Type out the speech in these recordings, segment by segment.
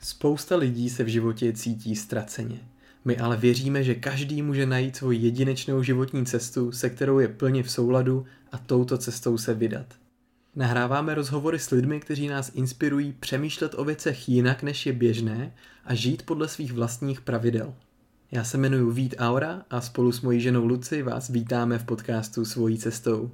Spousta lidí se v životě cítí ztraceně. My ale věříme, že každý může najít svoji jedinečnou životní cestu, se kterou je plně v souladu a touto cestou se vydat. Nahráváme rozhovory s lidmi, kteří nás inspirují přemýšlet o věcech jinak, než je běžné a žít podle svých vlastních pravidel. Já se jmenuji Vít Aura a spolu s mojí ženou Luci vás vítáme v podcastu Svojí cestou.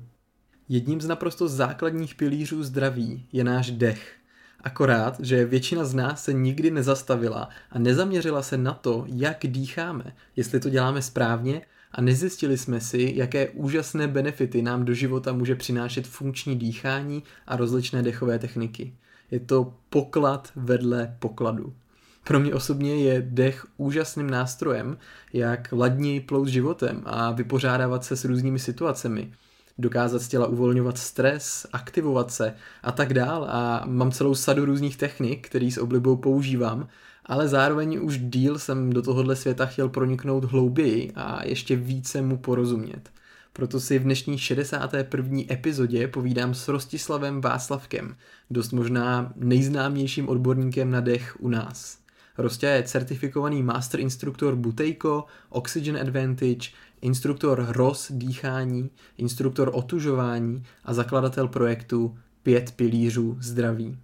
Jedním z naprosto základních pilířů zdraví je náš dech – Akorát, že většina z nás se nikdy nezastavila a nezaměřila se na to, jak dýcháme, jestli to děláme správně a nezjistili jsme si, jaké úžasné benefity nám do života může přinášet funkční dýchání a rozličné dechové techniky. Je to poklad vedle pokladu. Pro mě osobně je dech úžasným nástrojem, jak ladněji plout životem a vypořádávat se s různými situacemi – dokázat z těla uvolňovat stres, aktivovat se a tak dál a mám celou sadu různých technik, který s oblibou používám, ale zároveň už díl jsem do tohohle světa chtěl proniknout hlouběji a ještě více mu porozumět. Proto si v dnešní 61. epizodě povídám s Rostislavem Václavkem, dost možná nejznámějším odborníkem na dech u nás. Rostě je certifikovaný master instruktor Buteyko, Oxygen Advantage, instruktor ROS dýchání, instruktor otužování a zakladatel projektu Pět pilířů zdraví.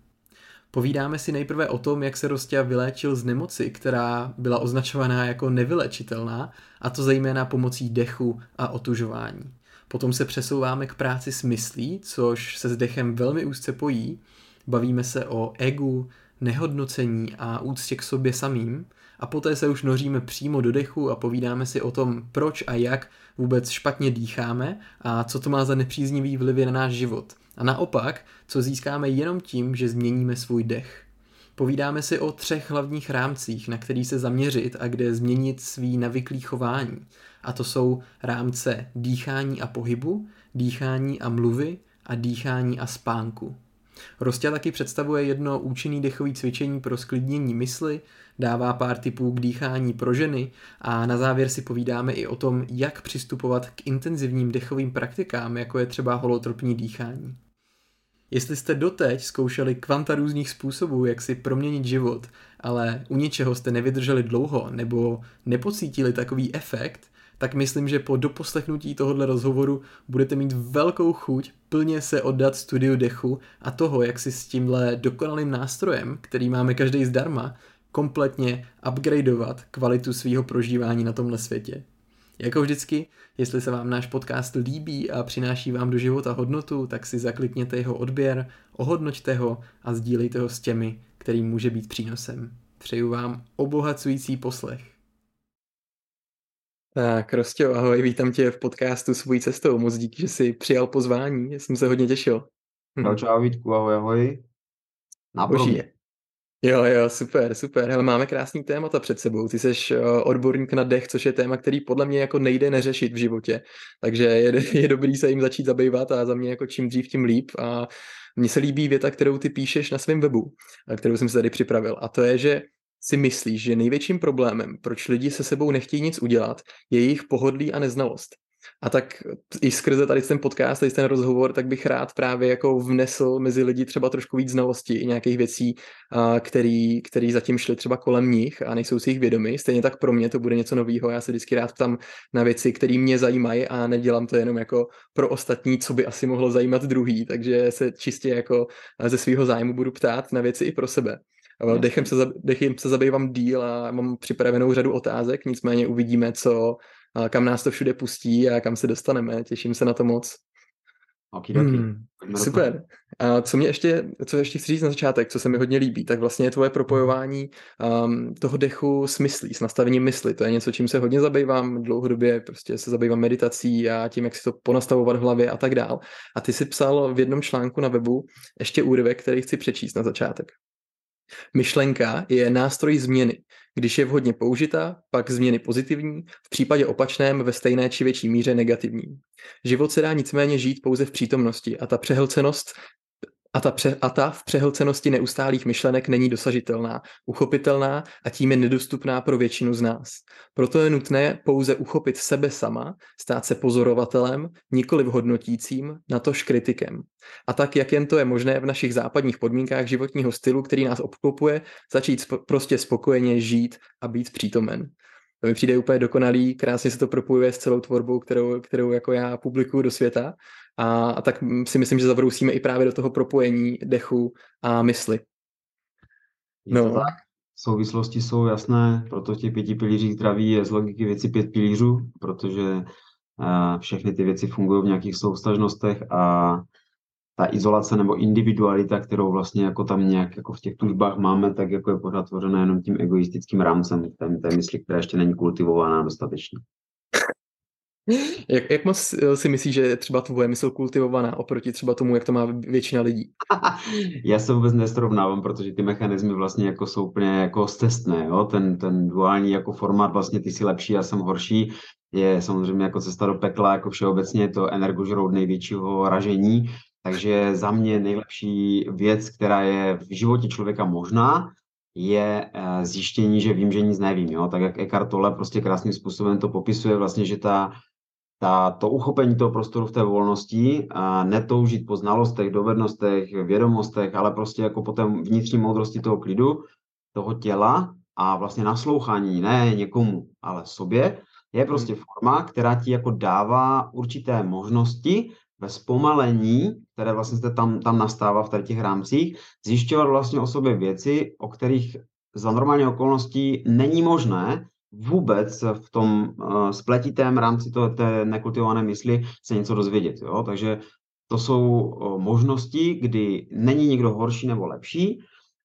Povídáme si nejprve o tom, jak se Rostia vyléčil z nemoci, která byla označovaná jako nevylečitelná, a to zejména pomocí dechu a otužování. Potom se přesouváme k práci s myslí, což se s dechem velmi úzce pojí. Bavíme se o egu, nehodnocení a úctě k sobě samým a poté se už noříme přímo do dechu a povídáme si o tom, proč a jak vůbec špatně dýcháme a co to má za nepříznivý vlivy na náš život. A naopak, co získáme jenom tím, že změníme svůj dech. Povídáme si o třech hlavních rámcích, na který se zaměřit a kde změnit svý navyklý chování. A to jsou rámce dýchání a pohybu, dýchání a mluvy a dýchání a spánku. Rostě taky představuje jedno účinný dechový cvičení pro sklidnění mysli, dává pár tipů k dýchání pro ženy a na závěr si povídáme i o tom, jak přistupovat k intenzivním dechovým praktikám, jako je třeba holotropní dýchání. Jestli jste doteď zkoušeli kvanta různých způsobů, jak si proměnit život, ale u něčeho jste nevydrželi dlouho nebo nepocítili takový efekt, tak myslím, že po doposlechnutí tohohle rozhovoru budete mít velkou chuť plně se oddat studiu dechu a toho, jak si s tímhle dokonalým nástrojem, který máme každý zdarma, kompletně upgradeovat kvalitu svého prožívání na tomhle světě. Jako vždycky, jestli se vám náš podcast líbí a přináší vám do života hodnotu, tak si zaklikněte jeho odběr, ohodnoťte ho a sdílejte ho s těmi, kterým může být přínosem. Přeju vám obohacující poslech. Tak, Rostě, ahoj, vítám tě v podcastu Svojí cestou. Moc díky, že jsi přijal pozvání, jsem se hodně těšil. Hm. Čau, čau, Vítku, ahoj, ahoj. Na Jo, jo, super, super. Hele, máme krásný témata před sebou. Ty jsi uh, odborník na dech, což je téma, který podle mě jako nejde neřešit v životě. Takže je, je dobrý se jim začít zabývat a za mě jako čím dřív, tím líp. A mně se líbí věta, kterou ty píšeš na svém webu, kterou jsem si tady připravil. A to je, že si myslíš, že největším problémem, proč lidi se sebou nechtějí nic udělat, je jejich pohodlí a neznalost. A tak i skrze tady ten podcast, tady ten rozhovor, tak bych rád právě jako vnesl mezi lidi třeba trošku víc znalostí i nějakých věcí, který, který zatím šly třeba kolem nich a nejsou si jich vědomi. Stejně tak pro mě to bude něco nového. Já se vždycky rád ptám na věci, které mě zajímají a nedělám to jenom jako pro ostatní, co by asi mohlo zajímat druhý. Takže se čistě jako ze svého zájmu budu ptát na věci i pro sebe. Dechem se, dechem se zabývám díl a mám připravenou řadu otázek, nicméně uvidíme, co, kam nás to všude pustí a kam se dostaneme. Těším se na to moc. Hmm, super. A co mě ještě, co ještě chci říct na začátek, co se mi hodně líbí, tak vlastně je tvoje propojování um, toho dechu s myslí, s nastavením mysli. To je něco, čím se hodně zabývám dlouhodobě, prostě se zabývám meditací a tím, jak si to ponastavovat v hlavě a tak dál. A ty si psal v jednom článku na webu ještě úryvek, který chci přečíst na začátek. Myšlenka je nástroj změny. Když je vhodně použita, pak změny pozitivní, v případě opačném ve stejné či větší míře negativní. Život se dá nicméně žít pouze v přítomnosti a ta přehlcenost A ta, pře- a ta v přehlcenosti neustálých myšlenek není dosažitelná, uchopitelná a tím je nedostupná pro většinu z nás. Proto je nutné pouze uchopit sebe sama, stát se pozorovatelem, nikoli hodnotícím, natož kritikem. A tak, jak jen to je možné v našich západních podmínkách životního stylu, který nás obklopuje, začít sp- prostě spokojeně žít a být přítomen. To mi přijde úplně dokonalý, krásně se to propojuje s celou tvorbou, kterou, kterou jako já publikuju do světa a, a tak si myslím, že zavrousíme i právě do toho propojení dechu a mysli. Je no. tak. Souvislosti jsou jasné, proto těch pěti pilířích zdraví je z logiky věci pět pilířů, protože uh, všechny ty věci fungují v nějakých soustažnostech a ta izolace nebo individualita, kterou vlastně jako tam nějak jako v těch tužbách máme, tak jako je pořád tvořena jenom tím egoistickým rámcem té, té mysli, která ještě není kultivovaná dostatečně. Jak, jak moc eh, si myslíš, že je třeba tvoje mysl kultivovaná oproti třeba tomu, jak to má většina lidí? Já se vůbec nesrovnávám, protože ty mechanismy vlastně jako jsou úplně jako stestné, jo? Ten, ten duální jako formát vlastně ty jsi lepší, já jsem horší, je samozřejmě jako cesta do pekla, jako všeobecně je to energožrout největšího ražení, takže za mě nejlepší věc, která je v životě člověka možná, je eh, zjištění, že vím, že nic nevím. Jo? Tak jak Eckhart Tolle prostě krásným způsobem to popisuje, vlastně, že ta ta, to uchopení toho prostoru v té volnosti a netoužit po znalostech, dovednostech, vědomostech, ale prostě jako po té vnitřní moudrosti toho klidu, toho těla a vlastně naslouchání ne někomu, ale sobě, je prostě hmm. forma, která ti jako dává určité možnosti ve zpomalení, které vlastně se tam, tam nastává v těch rámcích, zjišťovat vlastně o sobě věci, o kterých za normální okolností není možné, vůbec v tom uh, spletitém rámci toho, té nekultivované mysli se něco dozvědět. Jo? Takže to jsou uh, možnosti, kdy není někdo horší nebo lepší,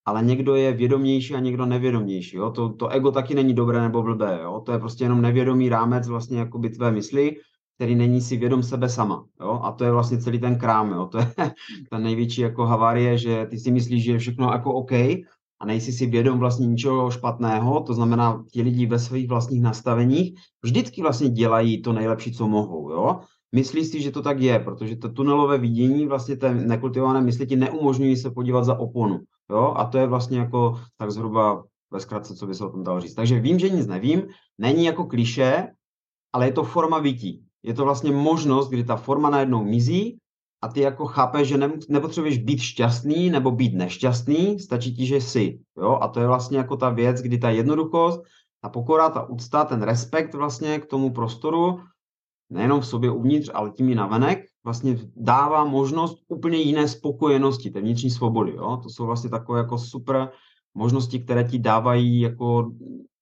ale někdo je vědomější a někdo nevědomější. Jo? To, to ego taky není dobré nebo blbé. Jo? To je prostě jenom nevědomý rámec vlastně jako by tvé mysli, který není si vědom sebe sama. Jo? A to je vlastně celý ten krám. Jo? To je ta největší jako havárie, že ty si myslíš, že je všechno jako OK, a nejsi si vědom vlastně ničeho špatného, to znamená, ti lidi ve svých vlastních nastaveních vždycky vlastně dělají to nejlepší, co mohou, jo. Myslí si, že to tak je, protože to tunelové vidění vlastně té nekultivované mysli ti neumožňují se podívat za oponu, jo, a to je vlastně jako tak zhruba ve zkratce, co by se o tom dalo říct. Takže vím, že nic nevím, není jako kliše, ale je to forma vití. Je to vlastně možnost, kdy ta forma najednou mizí a ty jako chápeš, že nepotřebuješ být šťastný nebo být nešťastný, stačí ti, že jsi. Jo? A to je vlastně jako ta věc, kdy ta jednoduchost, ta pokora, ta úcta, ten respekt vlastně k tomu prostoru, nejenom v sobě uvnitř, ale tím i navenek, vlastně dává možnost úplně jiné spokojenosti, té vnitřní svobody. Jo? To jsou vlastně takové jako super možnosti, které ti dávají jako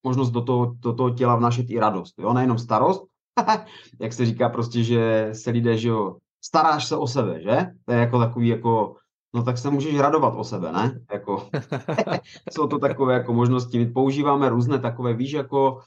možnost do toho, do toho těla vnašet i radost. Jo? Nejenom starost, jak se říká prostě, že se lidé, že jo, staráš se o sebe, že? To je jako takový jako, no tak se můžeš radovat o sebe, ne? Jako, jsou to takové jako možnosti. My používáme různé takové, víš, jako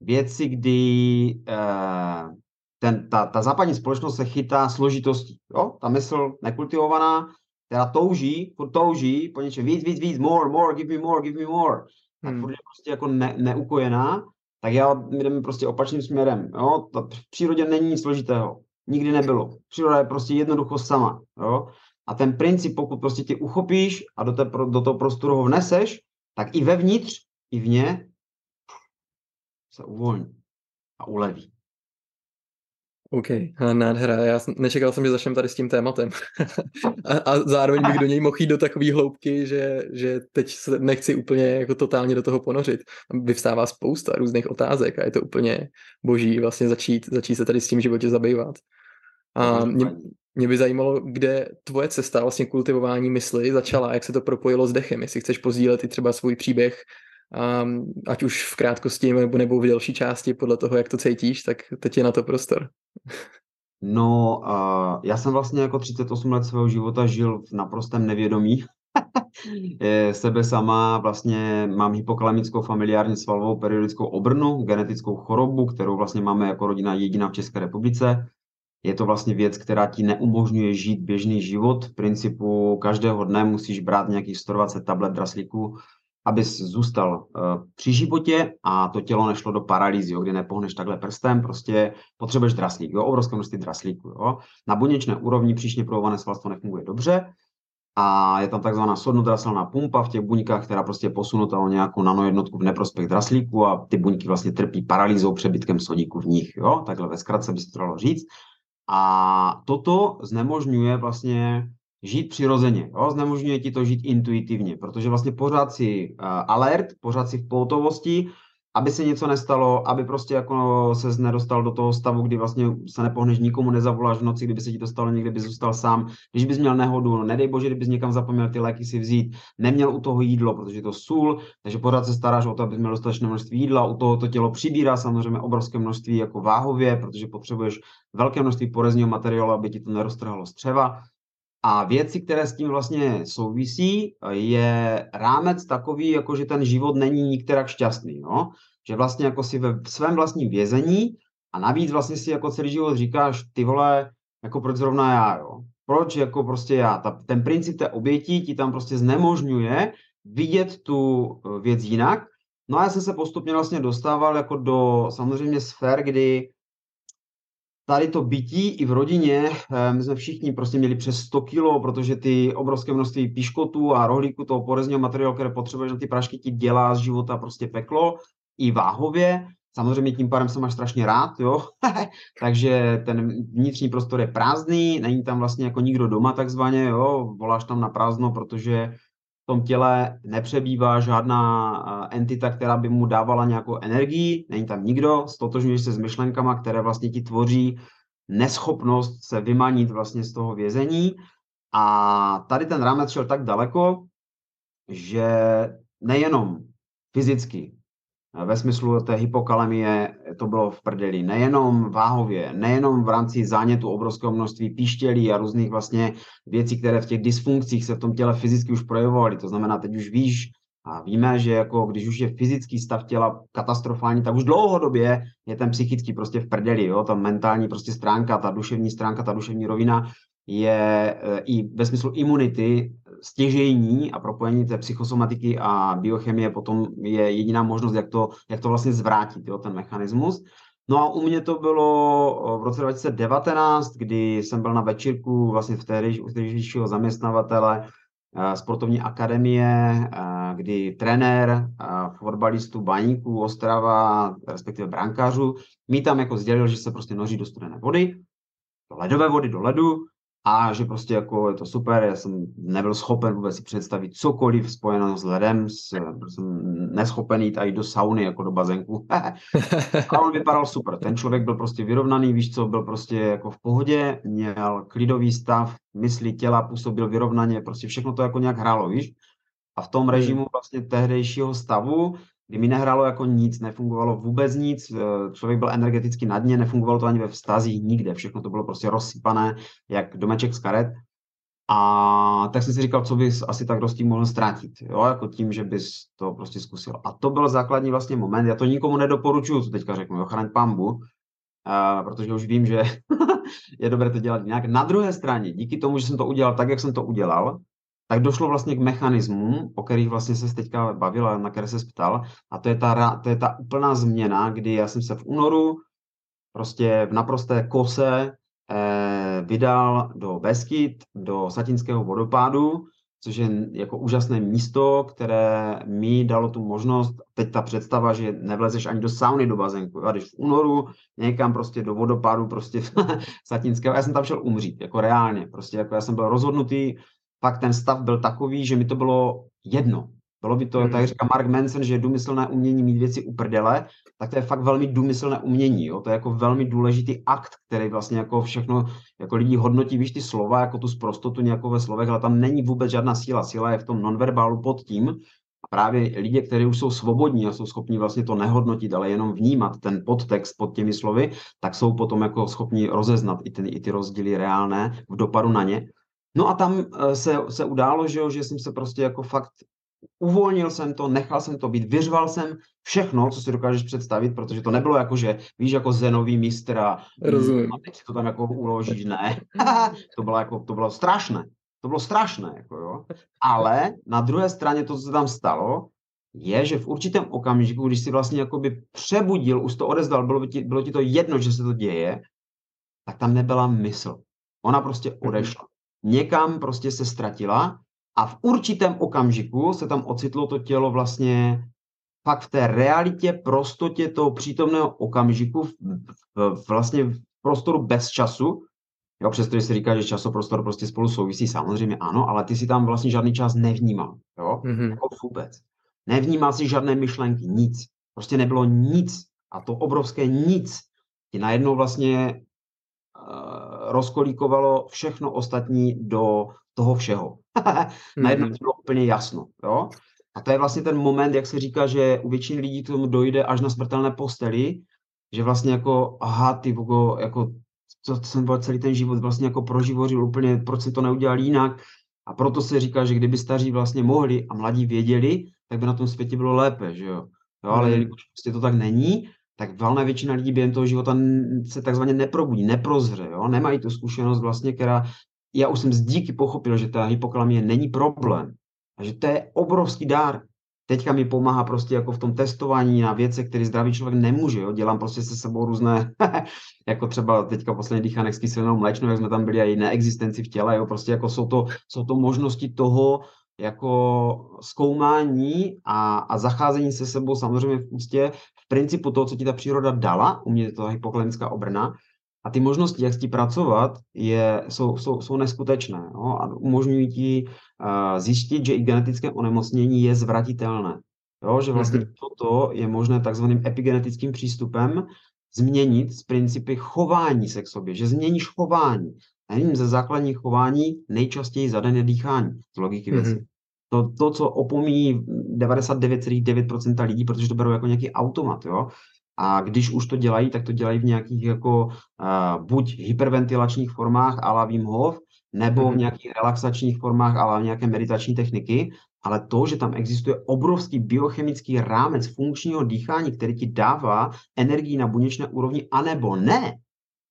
věci, kdy eh, ten, ta, ta západní společnost se chytá složitostí. Jo? Ta mysl nekultivovaná, která touží, touží po něčem víc, víc, víc, more, more, give me more, give me more. Tak hmm. furt je prostě jako ne, neukojená, tak já, jdeme prostě opačným směrem. Jo? Ta, v přírodě není nic složitého nikdy nebylo. Příroda je prostě jednoducho sama. Jo? A ten princip, pokud prostě tě uchopíš a do, té, do toho prostoru ho vneseš, tak i vevnitř, i vně se uvolní a uleví. OK, nádhera. Já nečekal jsem, že začneme tady s tím tématem. a, a zároveň bych do něj mohl jít do takové hloubky, že, že teď se nechci úplně jako totálně do toho ponořit. Vyvstává spousta různých otázek a je to úplně boží vlastně začít, začít se tady s tím životě zabývat. A mě, mě by zajímalo, kde tvoje cesta vlastně kultivování mysli začala, jak se to propojilo s dechem, jestli chceš pozdílet i třeba svůj příběh, um, ať už v krátkosti nebo, nebo v delší části, podle toho, jak to cítíš, tak teď je na to prostor. No, uh, já jsem vlastně jako 38 let svého života žil v naprostém nevědomí. Sebe sama vlastně mám hypokalemickou familiární svalovou periodickou obrnu, genetickou chorobu, kterou vlastně máme jako rodina jediná v České republice je to vlastně věc, která ti neumožňuje žít běžný život. V principu každého dne musíš brát nějakých 120 tablet draslíků, abys zůstal uh, při životě a to tělo nešlo do paralýzy, jo, kdy nepohneš takhle prstem, prostě potřebuješ draslík, jo, obrovské množství draslíků. Jo. Na buněčné úrovni příšně provované svalstvo nefunguje dobře, a je tam takzvaná sodnodraselná pumpa v těch buňkách, která prostě je posunutá o nějakou nanojednotku v neprospěch draslíku a ty buňky vlastně trpí paralýzou přebytkem sodíku v nich, jo? takhle ve zkratce by se to dalo říct. A toto znemožňuje vlastně žít přirozeně, jo? znemožňuje ti to žít intuitivně, protože vlastně pořád si uh, alert, pořád si v pohotovosti, aby se něco nestalo, aby prostě jako se nedostal do toho stavu, kdy vlastně se nepohneš, nikomu nezavoláš v noci, kdyby se ti to stalo, někde by zůstal sám. Když bys měl nehodu, no nedej bože, kdybys někam zapomněl ty léky si vzít, neměl u toho jídlo, protože je to sůl, takže pořád se staráš o to, abys měl dostatečné množství jídla, u toho to tělo přibírá samozřejmě obrovské množství jako váhově, protože potřebuješ velké množství porezního materiálu, aby ti to neroztrhalo střeva. A věci, které s tím vlastně souvisí, je rámec takový, jako že ten život není nikterak šťastný. No? Že vlastně jako si ve svém vlastním vězení a navíc vlastně si jako celý život říkáš, ty vole, jako proč zrovna já, jo? Proč jako prostě já? Ta, ten princip té obětí ti tam prostě znemožňuje vidět tu eh, věc jinak. No a já jsem se postupně vlastně dostával jako do samozřejmě sfér, kdy tady to bytí i v rodině, eh, my jsme všichni prostě měli přes 100 kilo, protože ty obrovské množství píškotů a rohlíku, toho porezního materiálu, které potřebuješ na ty prašky, ti dělá z života prostě peklo, i váhově. Samozřejmě tím pádem se máš strašně rád, jo. Takže ten vnitřní prostor je prázdný, není tam vlastně jako nikdo doma takzvaně, jo. Voláš tam na prázdno, protože tom těle nepřebývá žádná entita, která by mu dávala nějakou energii, není tam nikdo, stotožňuješ se s myšlenkama, které vlastně ti tvoří neschopnost se vymanit vlastně z toho vězení. A tady ten rámec šel tak daleko, že nejenom fyzicky, ve smyslu té hypokalemie to bylo v prdeli. Nejenom váhově, nejenom v rámci zánětu obrovského množství píštělí a různých vlastně věcí, které v těch dysfunkcích se v tom těle fyzicky už projevovaly. To znamená, teď už víš a víme, že jako když už je fyzický stav těla katastrofální, tak už dlouhodobě je ten psychický prostě v prdeli, jo? ta mentální prostě stránka, ta duševní stránka, ta duševní rovina je e, i ve smyslu imunity stěžejní a propojení té psychosomatiky a biochemie potom je jediná možnost, jak to, jak to vlastně zvrátit, jo, ten mechanismus. No a u mě to bylo v roce 2019, kdy jsem byl na večírku vlastně v tehdejšího zaměstnavatele eh, sportovní akademie, eh, kdy trenér eh, fotbalistů baníků Ostrava, respektive brankářů, mi tam jako sdělil, že se prostě noří do studené vody, do ledové vody, do ledu a že prostě jako je to super, já jsem nebyl schopen vůbec si představit cokoliv spojeno s ledem, s, jsem neschopen jít i do sauny, jako do bazénku. a on vypadal super, ten člověk byl prostě vyrovnaný, víš co, byl prostě jako v pohodě, měl klidový stav, mysli, těla, působil vyrovnaně, prostě všechno to jako nějak hrálo, víš. A v tom hmm. režimu vlastně tehdejšího stavu kdy mi nehrálo jako nic, nefungovalo vůbec nic, eh, člověk byl energeticky na dně, nefungovalo to ani ve vztazích, nikde, všechno to bylo prostě rozsypané, jak domeček z karet. A tak jsem si říkal, co bys asi tak dost tím mohl ztratit, jo, jako tím, že bys to prostě zkusil. A to byl základní vlastně moment, já to nikomu nedoporučuju, co teďka řeknu, jo, chraň pambu, uh, protože už vím, že je dobré to dělat nějak. Na druhé straně, díky tomu, že jsem to udělal tak, jak jsem to udělal, tak došlo vlastně k mechanismům, o kterých vlastně se teďka bavil na které se ptal, a to je, ta, to je ta úplná změna, kdy já jsem se v únoru prostě v naprosté kose eh, vydal do Beskyt, do Satinského vodopádu, což je jako úžasné místo, které mi dalo tu možnost, teď ta představa, že nevlezeš ani do sauny do bazénku, a když v únoru někam prostě do vodopádu prostě Satinského, já jsem tam šel umřít, jako reálně, prostě jako já jsem byl rozhodnutý, fakt ten stav byl takový, že mi to bylo jedno. Bylo by to, hmm. tak říká Mark Manson, že je důmyslné umění mít věci u prdele, tak to je fakt velmi důmyslné umění. Jo? To je jako velmi důležitý akt, který vlastně jako všechno, jako lidi hodnotí, víš, ty slova, jako tu sprostotu nějakou ve slovech, ale tam není vůbec žádná síla. Síla je v tom nonverbálu pod tím. A právě lidi, kteří už jsou svobodní a jsou schopni vlastně to nehodnotit, ale jenom vnímat ten podtext pod těmi slovy, tak jsou potom jako schopni rozeznat i, ten, i ty rozdíly reálné v dopadu na ně. No a tam eh, se, se událo, že, jo, že jsem se prostě jako fakt uvolnil jsem to, nechal jsem to být, vyřval jsem všechno, co si dokážeš představit, protože to nebylo jako, že víš, jako zenový mistr a, a teď to tam jako uložíš, ne. to bylo jako, to bylo strašné. To bylo strašné, jako jo. Ale na druhé straně to, co se tam stalo, je, že v určitém okamžiku, když si vlastně jakoby přebudil, už to odezdal, bylo, ti, bylo ti to jedno, že se to děje, tak tam nebyla mysl. Ona prostě odešla někam prostě se ztratila a v určitém okamžiku se tam ocitlo to tělo vlastně pak v té realitě, prostotě toho přítomného okamžiku, v, v, vlastně v prostoru bez času, jo, přestože se říká, že časoprostor prostě spolu souvisí, samozřejmě ano, ale ty si tam vlastně žádný čas nevnímal, jo, mm-hmm. jako vůbec. Nevnímal si žádné myšlenky, nic. Prostě nebylo nic. A to obrovské nic ti najednou vlastně uh, rozkolíkovalo všechno ostatní do toho všeho. najednou mm-hmm. bylo úplně jasno, jo. A to je vlastně ten moment, jak se říká, že u většiny lidí k tomu dojde až na smrtelné posteli, že vlastně jako, aha, ty vogo, jako, co jsem byl celý ten život vlastně jako proživořil úplně, proč jsem to neudělal jinak. A proto se říká, že kdyby staří vlastně mohli a mladí věděli, tak by na tom světě bylo lépe, že jo. jo ale hmm. jelikož prostě to tak není, tak valná většina lidí během toho života se takzvaně neprobudí, neprozře, jo? nemají tu zkušenost vlastně, která, já už jsem z díky pochopil, že ta hypoklamie není problém, a že to je obrovský dár. Teďka mi pomáhá prostě jako v tom testování na věce, které zdravý člověk nemůže. Jo? Dělám prostě se sebou různé, jako třeba teďka poslední dýchanek s kyselinou mléčnou, jak jsme tam byli i neexistenci v těle. Jo? Prostě jako jsou to, jsou to možnosti toho, jako zkoumání a, a zacházení se sebou samozřejmě v ústě principu toho, co ti ta příroda dala, u mě je to hypoklemická obrna, a ty možnosti, jak s tím pracovat, je, jsou, jsou, jsou neskutečné jo? a umožňují ti uh, zjistit, že i genetické onemocnění je zvratitelné. Jo? Že vlastně mm-hmm. toto je možné takzvaným epigenetickým přístupem změnit z principy chování se k sobě, že změníš chování. A jedním ze základních chování nejčastěji zadané dýchání, z logiky mm-hmm. To, to, co opomíjí 99,9% lidí, protože to berou jako nějaký automat, jo? A když už to dělají, tak to dělají v nějakých jako uh, buď hyperventilačních formách a la Wim Hof, nebo v mhm. nějakých relaxačních formách a nějaké meditační techniky, ale to, že tam existuje obrovský biochemický rámec funkčního dýchání, který ti dává energii na buněčné úrovni, anebo ne,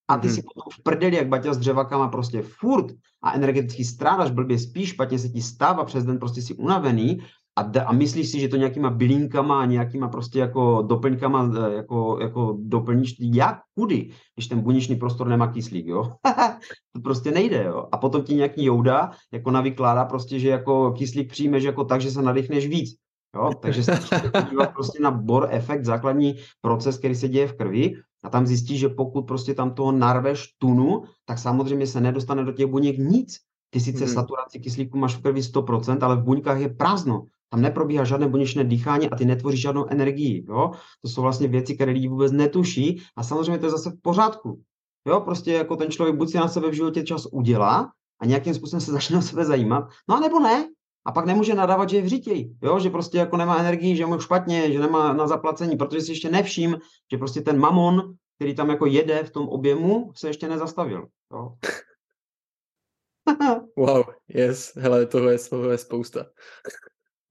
a ty hmm. si potom v prdeli, jak Baťa s dřevakama prostě furt a energeticky strádáš, blbě spíš, špatně se ti stává, přes den prostě si unavený a, a myslíš si, že to nějakýma bylinkama a nějakýma prostě jako doplňkama e, jako, jako doplníš, jak, kudy, když ten buněčný prostor nemá kyslík, jo? to prostě nejde, jo? A potom ti nějaký jouda jako navykládá prostě, že jako kyslík přijmeš jako tak, že se nadechneš víc. Jo? Takže se podívat prostě na bor efekt, základní proces, který se děje v krvi a tam zjistíš, že pokud prostě tam toho narveš tunu, tak samozřejmě se nedostane do těch buněk nic. Ty sice hmm. saturaci kyslíku máš v krvi 100%, ale v buňkách je prázdno. Tam neprobíhá žádné buněčné dýchání a ty netvoříš žádnou energii. Jo? To jsou vlastně věci, které lidi vůbec netuší a samozřejmě to je zase v pořádku. Jo, prostě jako ten člověk buď si na sebe v životě čas udělá a nějakým způsobem se začne o sebe zajímat, no a nebo ne. A pak nemůže nadávat, že je v řitěj, jo? že prostě jako nemá energii, že mu špatně, že nemá na zaplacení, protože si ještě nevším, že prostě ten mamon, který tam jako jede v tom objemu, se ještě nezastavil. Jo? wow, yes, hele, toho je, toho je spousta.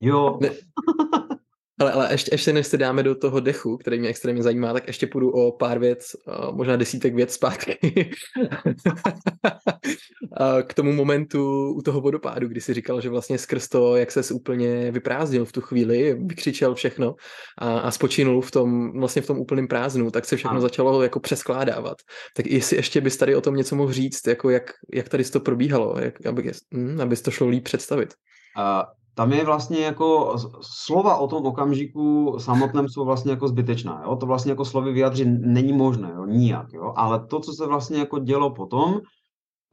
Jo. Ne, ale, ale ještě, ještě než se dáme do toho dechu, který mě extrémně zajímá, tak ještě půjdu o pár věc, možná desítek věc zpátky. K tomu momentu u toho vodopádu, kdy si říkal, že vlastně skrz to, jak ses úplně vyprázdnil v tu chvíli, vykřičel všechno a, a spočinul v tom, vlastně v tom úplném prázdnu, tak se všechno ano. začalo jako přeskládávat. Tak jestli ještě bys tady o tom něco mohl říct, jako jak, jak tady to probíhalo, jak, aby, hm, abys to šlo líp představit. Uh, tam je vlastně jako slova o tom okamžiku samotném jsou vlastně jako zbytečná. Jo? To vlastně jako slovy vyjadřit není možné, jo? nijak. Jo? Ale to, co se vlastně jako dělo potom,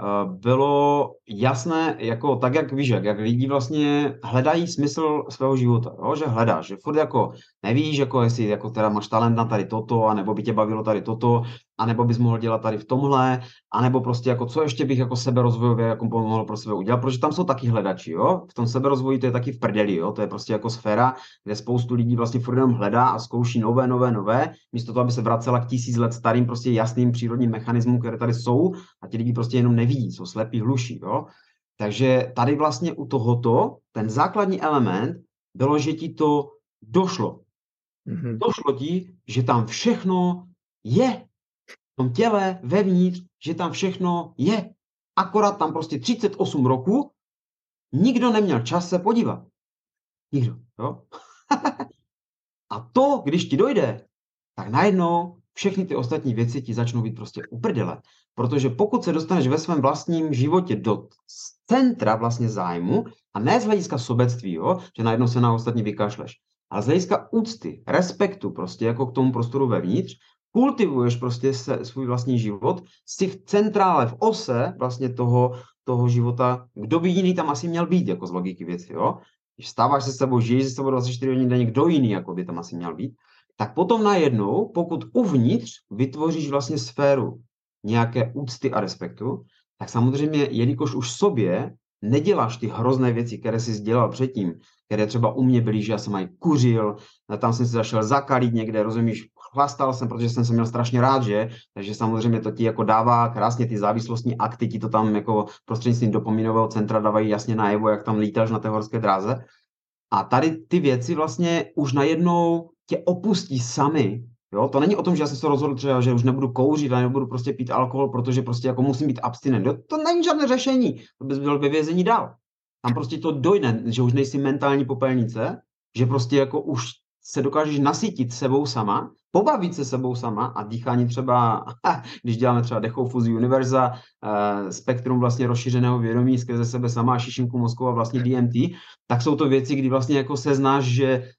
Eh, bylo jasné, jako tak, jak víš, jak, jak lidi vlastně hledají smysl svého života, jo? že hledáš, že furt jako nevíš, jako jestli jako teda máš talent na tady toto, anebo by tě bavilo tady toto, anebo bys mohl dělat tady v tomhle, anebo prostě jako co ještě bych jako seberozvojově jako mohl pro sebe udělat, protože tam jsou taky hledači, jo, v tom seberozvoji to je taky v prdeli, jo, to je prostě jako sféra, kde spoustu lidí vlastně furt jenom hledá a zkouší nové, nové, nové, místo toho, aby se vracela k tisíc let starým prostě jasným přírodním mechanismům, které tady jsou a ti lidi prostě jenom nevidí, jsou slepí, hluší, jo. Takže tady vlastně u tohoto, ten základní element bylo, že ti to došlo. Mm-hmm. Došlo ti, že tam všechno je tom těle, vevnitř, že tam všechno je. Akorát tam prostě 38 roku nikdo neměl čas se podívat. Nikdo. Jo? A to, když ti dojde, tak najednou všechny ty ostatní věci ti začnou být prostě uprdele. Protože pokud se dostaneš ve svém vlastním životě do centra vlastně zájmu, a ne z hlediska sobectví, jo, že najednou se na ostatní vykašleš, ale z hlediska úcty, respektu prostě jako k tomu prostoru vevnitř, kultivuješ prostě se, svůj vlastní život, jsi v centrále, v ose vlastně toho, toho života, kdo by jiný tam asi měl být, jako z logiky věci, jo? Když stáváš se sebou, žiješ se sebou 24 hodin denně, kdo jiný jako by tam asi měl být, tak potom najednou, pokud uvnitř vytvoříš vlastně sféru nějaké úcty a respektu, tak samozřejmě, jelikož už sobě neděláš ty hrozné věci, které jsi dělal předtím, které třeba u mě byly, že já jsem aj kuřil, tam jsem si zašel zakalit někde, rozumíš, chlastal jsem, protože jsem se měl strašně rád, že? Takže samozřejmě to ti jako dává krásně ty závislostní akty, ti to tam jako prostřednictvím dopomínového centra dávají jasně najevo, jak tam lítáš na té horské dráze. A tady ty věci vlastně už najednou tě opustí sami. Jo? To není o tom, že já jsem se rozhodl třeba, že už nebudu kouřit a nebudu prostě pít alkohol, protože prostě jako musím být abstinent. Jo? To není žádné řešení. To bys byl ve vězení dál. Tam prostě to dojde, že už nejsi mentální popelnice, že prostě jako už se dokážeš nasytit sebou sama, pobavit se sebou sama a dýchání třeba, když děláme třeba dechou fuzi univerza, eh, spektrum vlastně rozšířeného vědomí skrze sebe sama a šišinku mozku a vlastně DMT, tak jsou to věci, kdy vlastně jako se znáš, že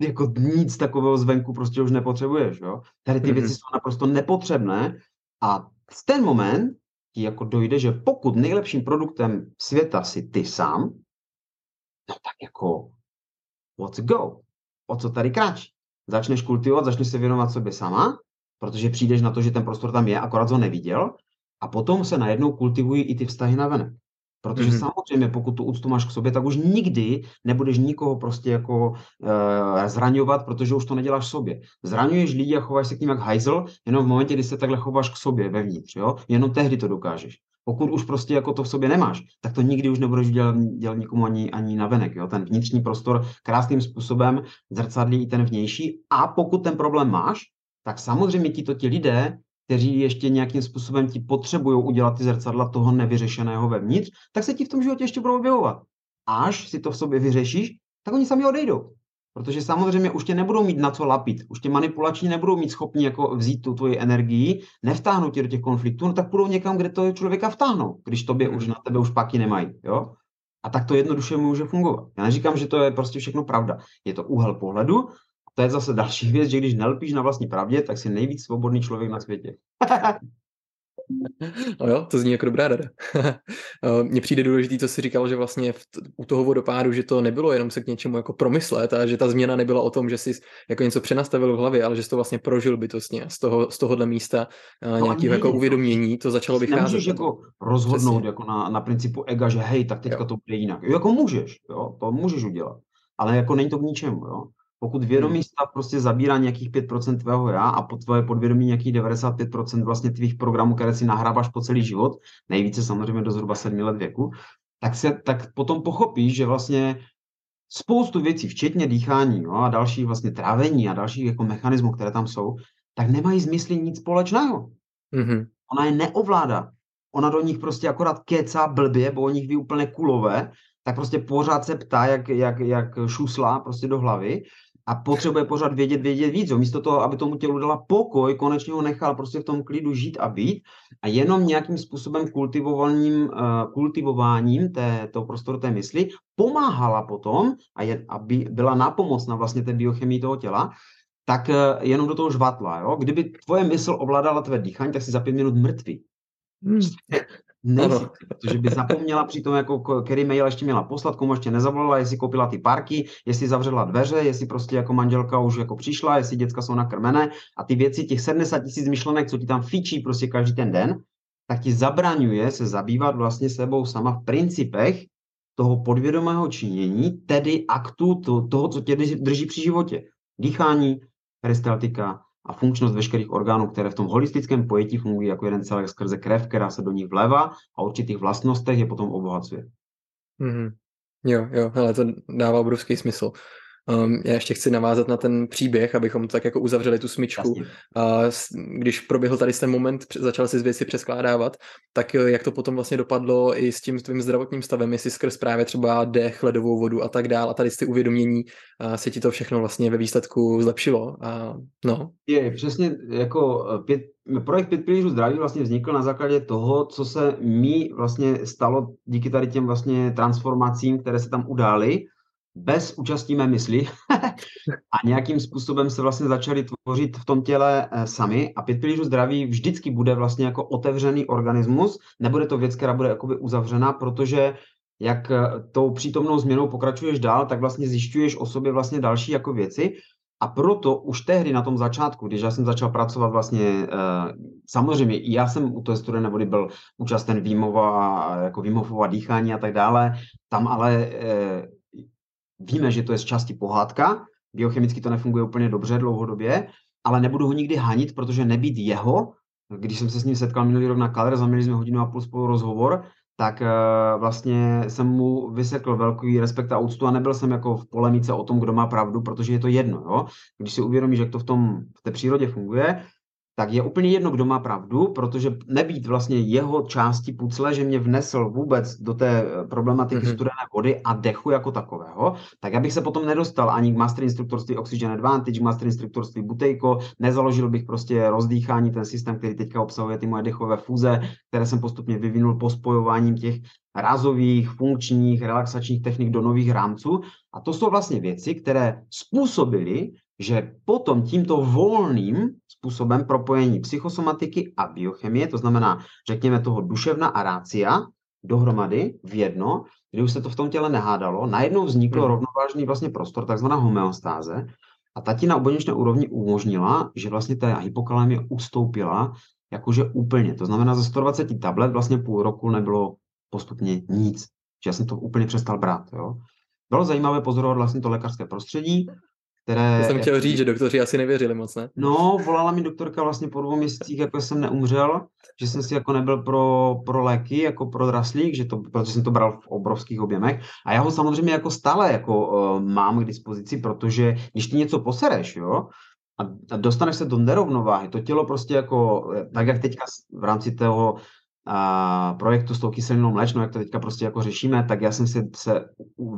jako nic takového zvenku prostě už nepotřebuješ, jo. Tady ty mm-hmm. věci jsou naprosto nepotřebné a v ten moment ti jako dojde, že pokud nejlepším produktem světa si ty sám, no tak jako what's go? O co tady kráč? Začneš kultivovat, začneš se věnovat sobě sama, protože přijdeš na to, že ten prostor tam je, akorát ho neviděl, a potom se najednou kultivují i ty vztahy na venek. Protože mm-hmm. samozřejmě, pokud tu úctu máš k sobě, tak už nikdy nebudeš nikoho prostě jako e, zraňovat, protože už to neděláš sobě. Zraňuješ lidi a chováš se k ním jak hajzl, jenom v momentě, kdy se takhle chováš k sobě vevnitř, jo? Jenom tehdy to dokážeš. Pokud už prostě jako to v sobě nemáš, tak to nikdy už nebudeš dělat, dělat nikomu ani, ani na venek. Jo? Ten vnitřní prostor krásným způsobem zrcadlí i ten vnější. A pokud ten problém máš, tak samozřejmě ti to ti lidé kteří ještě nějakým způsobem ti potřebují udělat ty zrcadla toho nevyřešeného vevnitř, tak se ti v tom životě ještě budou objevovat. Až si to v sobě vyřešíš, tak oni sami odejdou. Protože samozřejmě už tě nebudou mít na co lapit, už tě manipulační nebudou mít schopni jako vzít tu tvoji energii, nevtáhnout tě do těch konfliktů, no tak půjdou někam, kde to člověka vtáhnou, když tobě už na tebe už paky nemají. Jo? A tak to jednoduše může fungovat. Já neříkám, že to je prostě všechno pravda. Je to úhel pohledu to je zase další věc, že když nelpíš na vlastní pravdě, tak jsi nejvíc svobodný člověk na světě. No jo, to zní jako dobrá rada. Eh, mně přijde důležité, co jsi říkal, že vlastně v, u toho vodopádu, že to nebylo jenom se k něčemu jako promyslet a že ta změna nebyla o tom, že jsi jako něco přenastavil v hlavě, ale že jsi to vlastně prožil bytostně z, toho, z tohohle místa no, nějakého jako uvědomění, to začalo vycházet. Nemůžeš jako rozhodnout Přesně. jako na, na principu ega, že hej, tak teďka jo. to bude jinak. Jo, jako můžeš, jo, to můžeš udělat, ale jako není to k ničemu, jo. Pokud vědomý hmm. stav prostě zabírá nějakých 5% tvého já a po tvoje podvědomí nějakých 95% vlastně tvých programů, které si nahráváš po celý život, nejvíce samozřejmě do zhruba 7 let věku, tak, se, tak potom pochopíš, že vlastně spoustu věcí, včetně dýchání jo, a dalších vlastně trávení a dalších jako mechanismů, které tam jsou, tak nemají zmysly nic společného. Mm-hmm. Ona je neovládá. Ona do nich prostě akorát kecá blbě, bo o nich ví úplně kulové, tak prostě pořád se ptá, jak, jak, jak šuslá prostě do hlavy a potřebuje pořád vědět, vědět víc. Jo. Místo toho, aby tomu tělu dala pokoj, konečně ho nechal prostě v tom klidu žít a být a jenom nějakým způsobem kultivovaním, uh, kultivováním té, toho prostoru té mysli pomáhala potom a je, aby byla nápomocna vlastně té biochemii toho těla, tak uh, jenom do toho žvatla. Jo. Kdyby tvoje mysl ovládala tvé dýchání, tak si za pět minut mrtvý. Hmm nejsi, protože by zapomněla při tom, jako, který mail ještě měla poslat, komu ještě nezavolala, jestli koupila ty parky, jestli zavřela dveře, jestli prostě jako manželka už jako přišla, jestli děcka jsou nakrmené a ty věci, těch 70 tisíc myšlenek, co ti tam fičí prostě každý ten den, tak ti zabraňuje se zabývat vlastně sebou sama v principech toho podvědomého činění, tedy aktu to, toho, co tě drží při životě. Dýchání, peristaltika, a funkčnost veškerých orgánů, které v tom holistickém pojetí fungují jako jeden celek skrze krev, která se do nich vleva a určitých vlastnostech je potom obohacuje. Mm-hmm. Jo, jo, ale to dává obrovský smysl. Um, já ještě chci navázat na ten příběh, abychom to tak jako uzavřeli tu smyčku. A když proběhl tady ten moment, začal si z věci přeskládávat, tak eh, jak to potom vlastně dopadlo i s tím tvým zdravotním stavem, jestli skrz právě třeba dech, ledovou vodu a tak dál a tady ty uvědomění a se ti to všechno vlastně ve výsledku zlepšilo. A, no. Je, přesně jako eh, pět, projekt pět pilířů zdraví vlastně vznikl na základě toho, co se mi vlastně stalo díky tady těm vlastně transformacím, které se tam udály bez účastí mé mysli. A nějakým způsobem se vlastně začali tvořit v tom těle eh, sami. A pět pilířů zdraví vždycky bude vlastně jako otevřený organismus, nebude to věc, která bude jakoby uzavřená, protože jak eh, tou přítomnou změnou pokračuješ dál, tak vlastně zjišťuješ o sobě vlastně další jako věci. A proto už tehdy na tom začátku, když já jsem začal pracovat vlastně, eh, samozřejmě já jsem u toho studené vody byl účasten výmova, jako výmovova dýchání a tak dále, tam ale Víme, že to je z části pohádka, biochemicky to nefunguje úplně dobře dlouhodobě, ale nebudu ho nikdy hanit, protože nebýt jeho, když jsem se s ním setkal minulý rok na Kalere, zaměli jsme hodinu a půl spolu rozhovor, tak uh, vlastně jsem mu vysekl velký respekt a úctu a nebyl jsem jako v polemice o tom, kdo má pravdu, protože je to jedno. Jo? Když si uvědomíš, jak to v, tom, v té přírodě funguje, tak je úplně jedno, kdo má pravdu, protože nebýt vlastně jeho části pucle, že mě vnesl vůbec do té eh, problematiky mm-hmm. studené vody a dechu jako takového, tak já bych se potom nedostal ani k master instruktorství Oxygen Advantage, master instruktorství Butejko, nezaložil bych prostě rozdýchání, ten systém, který teďka obsahuje ty moje dechové fúze, které jsem postupně vyvinul po spojováním těch rázových, funkčních, relaxačních technik do nových rámců. A to jsou vlastně věci, které způsobily, že potom tímto volným způsobem propojení psychosomatiky a biochemie, to znamená, řekněme toho duševna a rácia, dohromady v jedno, kdy už se to v tom těle nehádalo, najednou vznikl hmm. rovnovážný vlastně prostor, takzvaná homeostáze, a ta ti na oboničné úrovni umožnila, že vlastně ta hypokalémie ustoupila jakože úplně. To znamená, ze 120 tablet vlastně půl roku nebylo postupně nic. Že já jsem to úplně přestal brát. Jo. Bylo zajímavé pozorovat vlastně to lékařské prostředí, které... To jsem chtěl říct, že doktoři asi nevěřili moc, ne? No, volala mi doktorka vlastně po dvou měsících, jako jsem neumřel, že jsem si jako nebyl pro, pro léky, jako pro draslík, že to, protože jsem to bral v obrovských objemech. A já ho samozřejmě jako stále jako uh, mám k dispozici, protože když ty něco posereš, jo, a, a dostaneš se do nerovnováhy, to tělo prostě jako, eh, tak jak teďka v rámci toho a projektu s tou kyselinou mléčnou, jak to teďka prostě jako řešíme, tak já jsem si se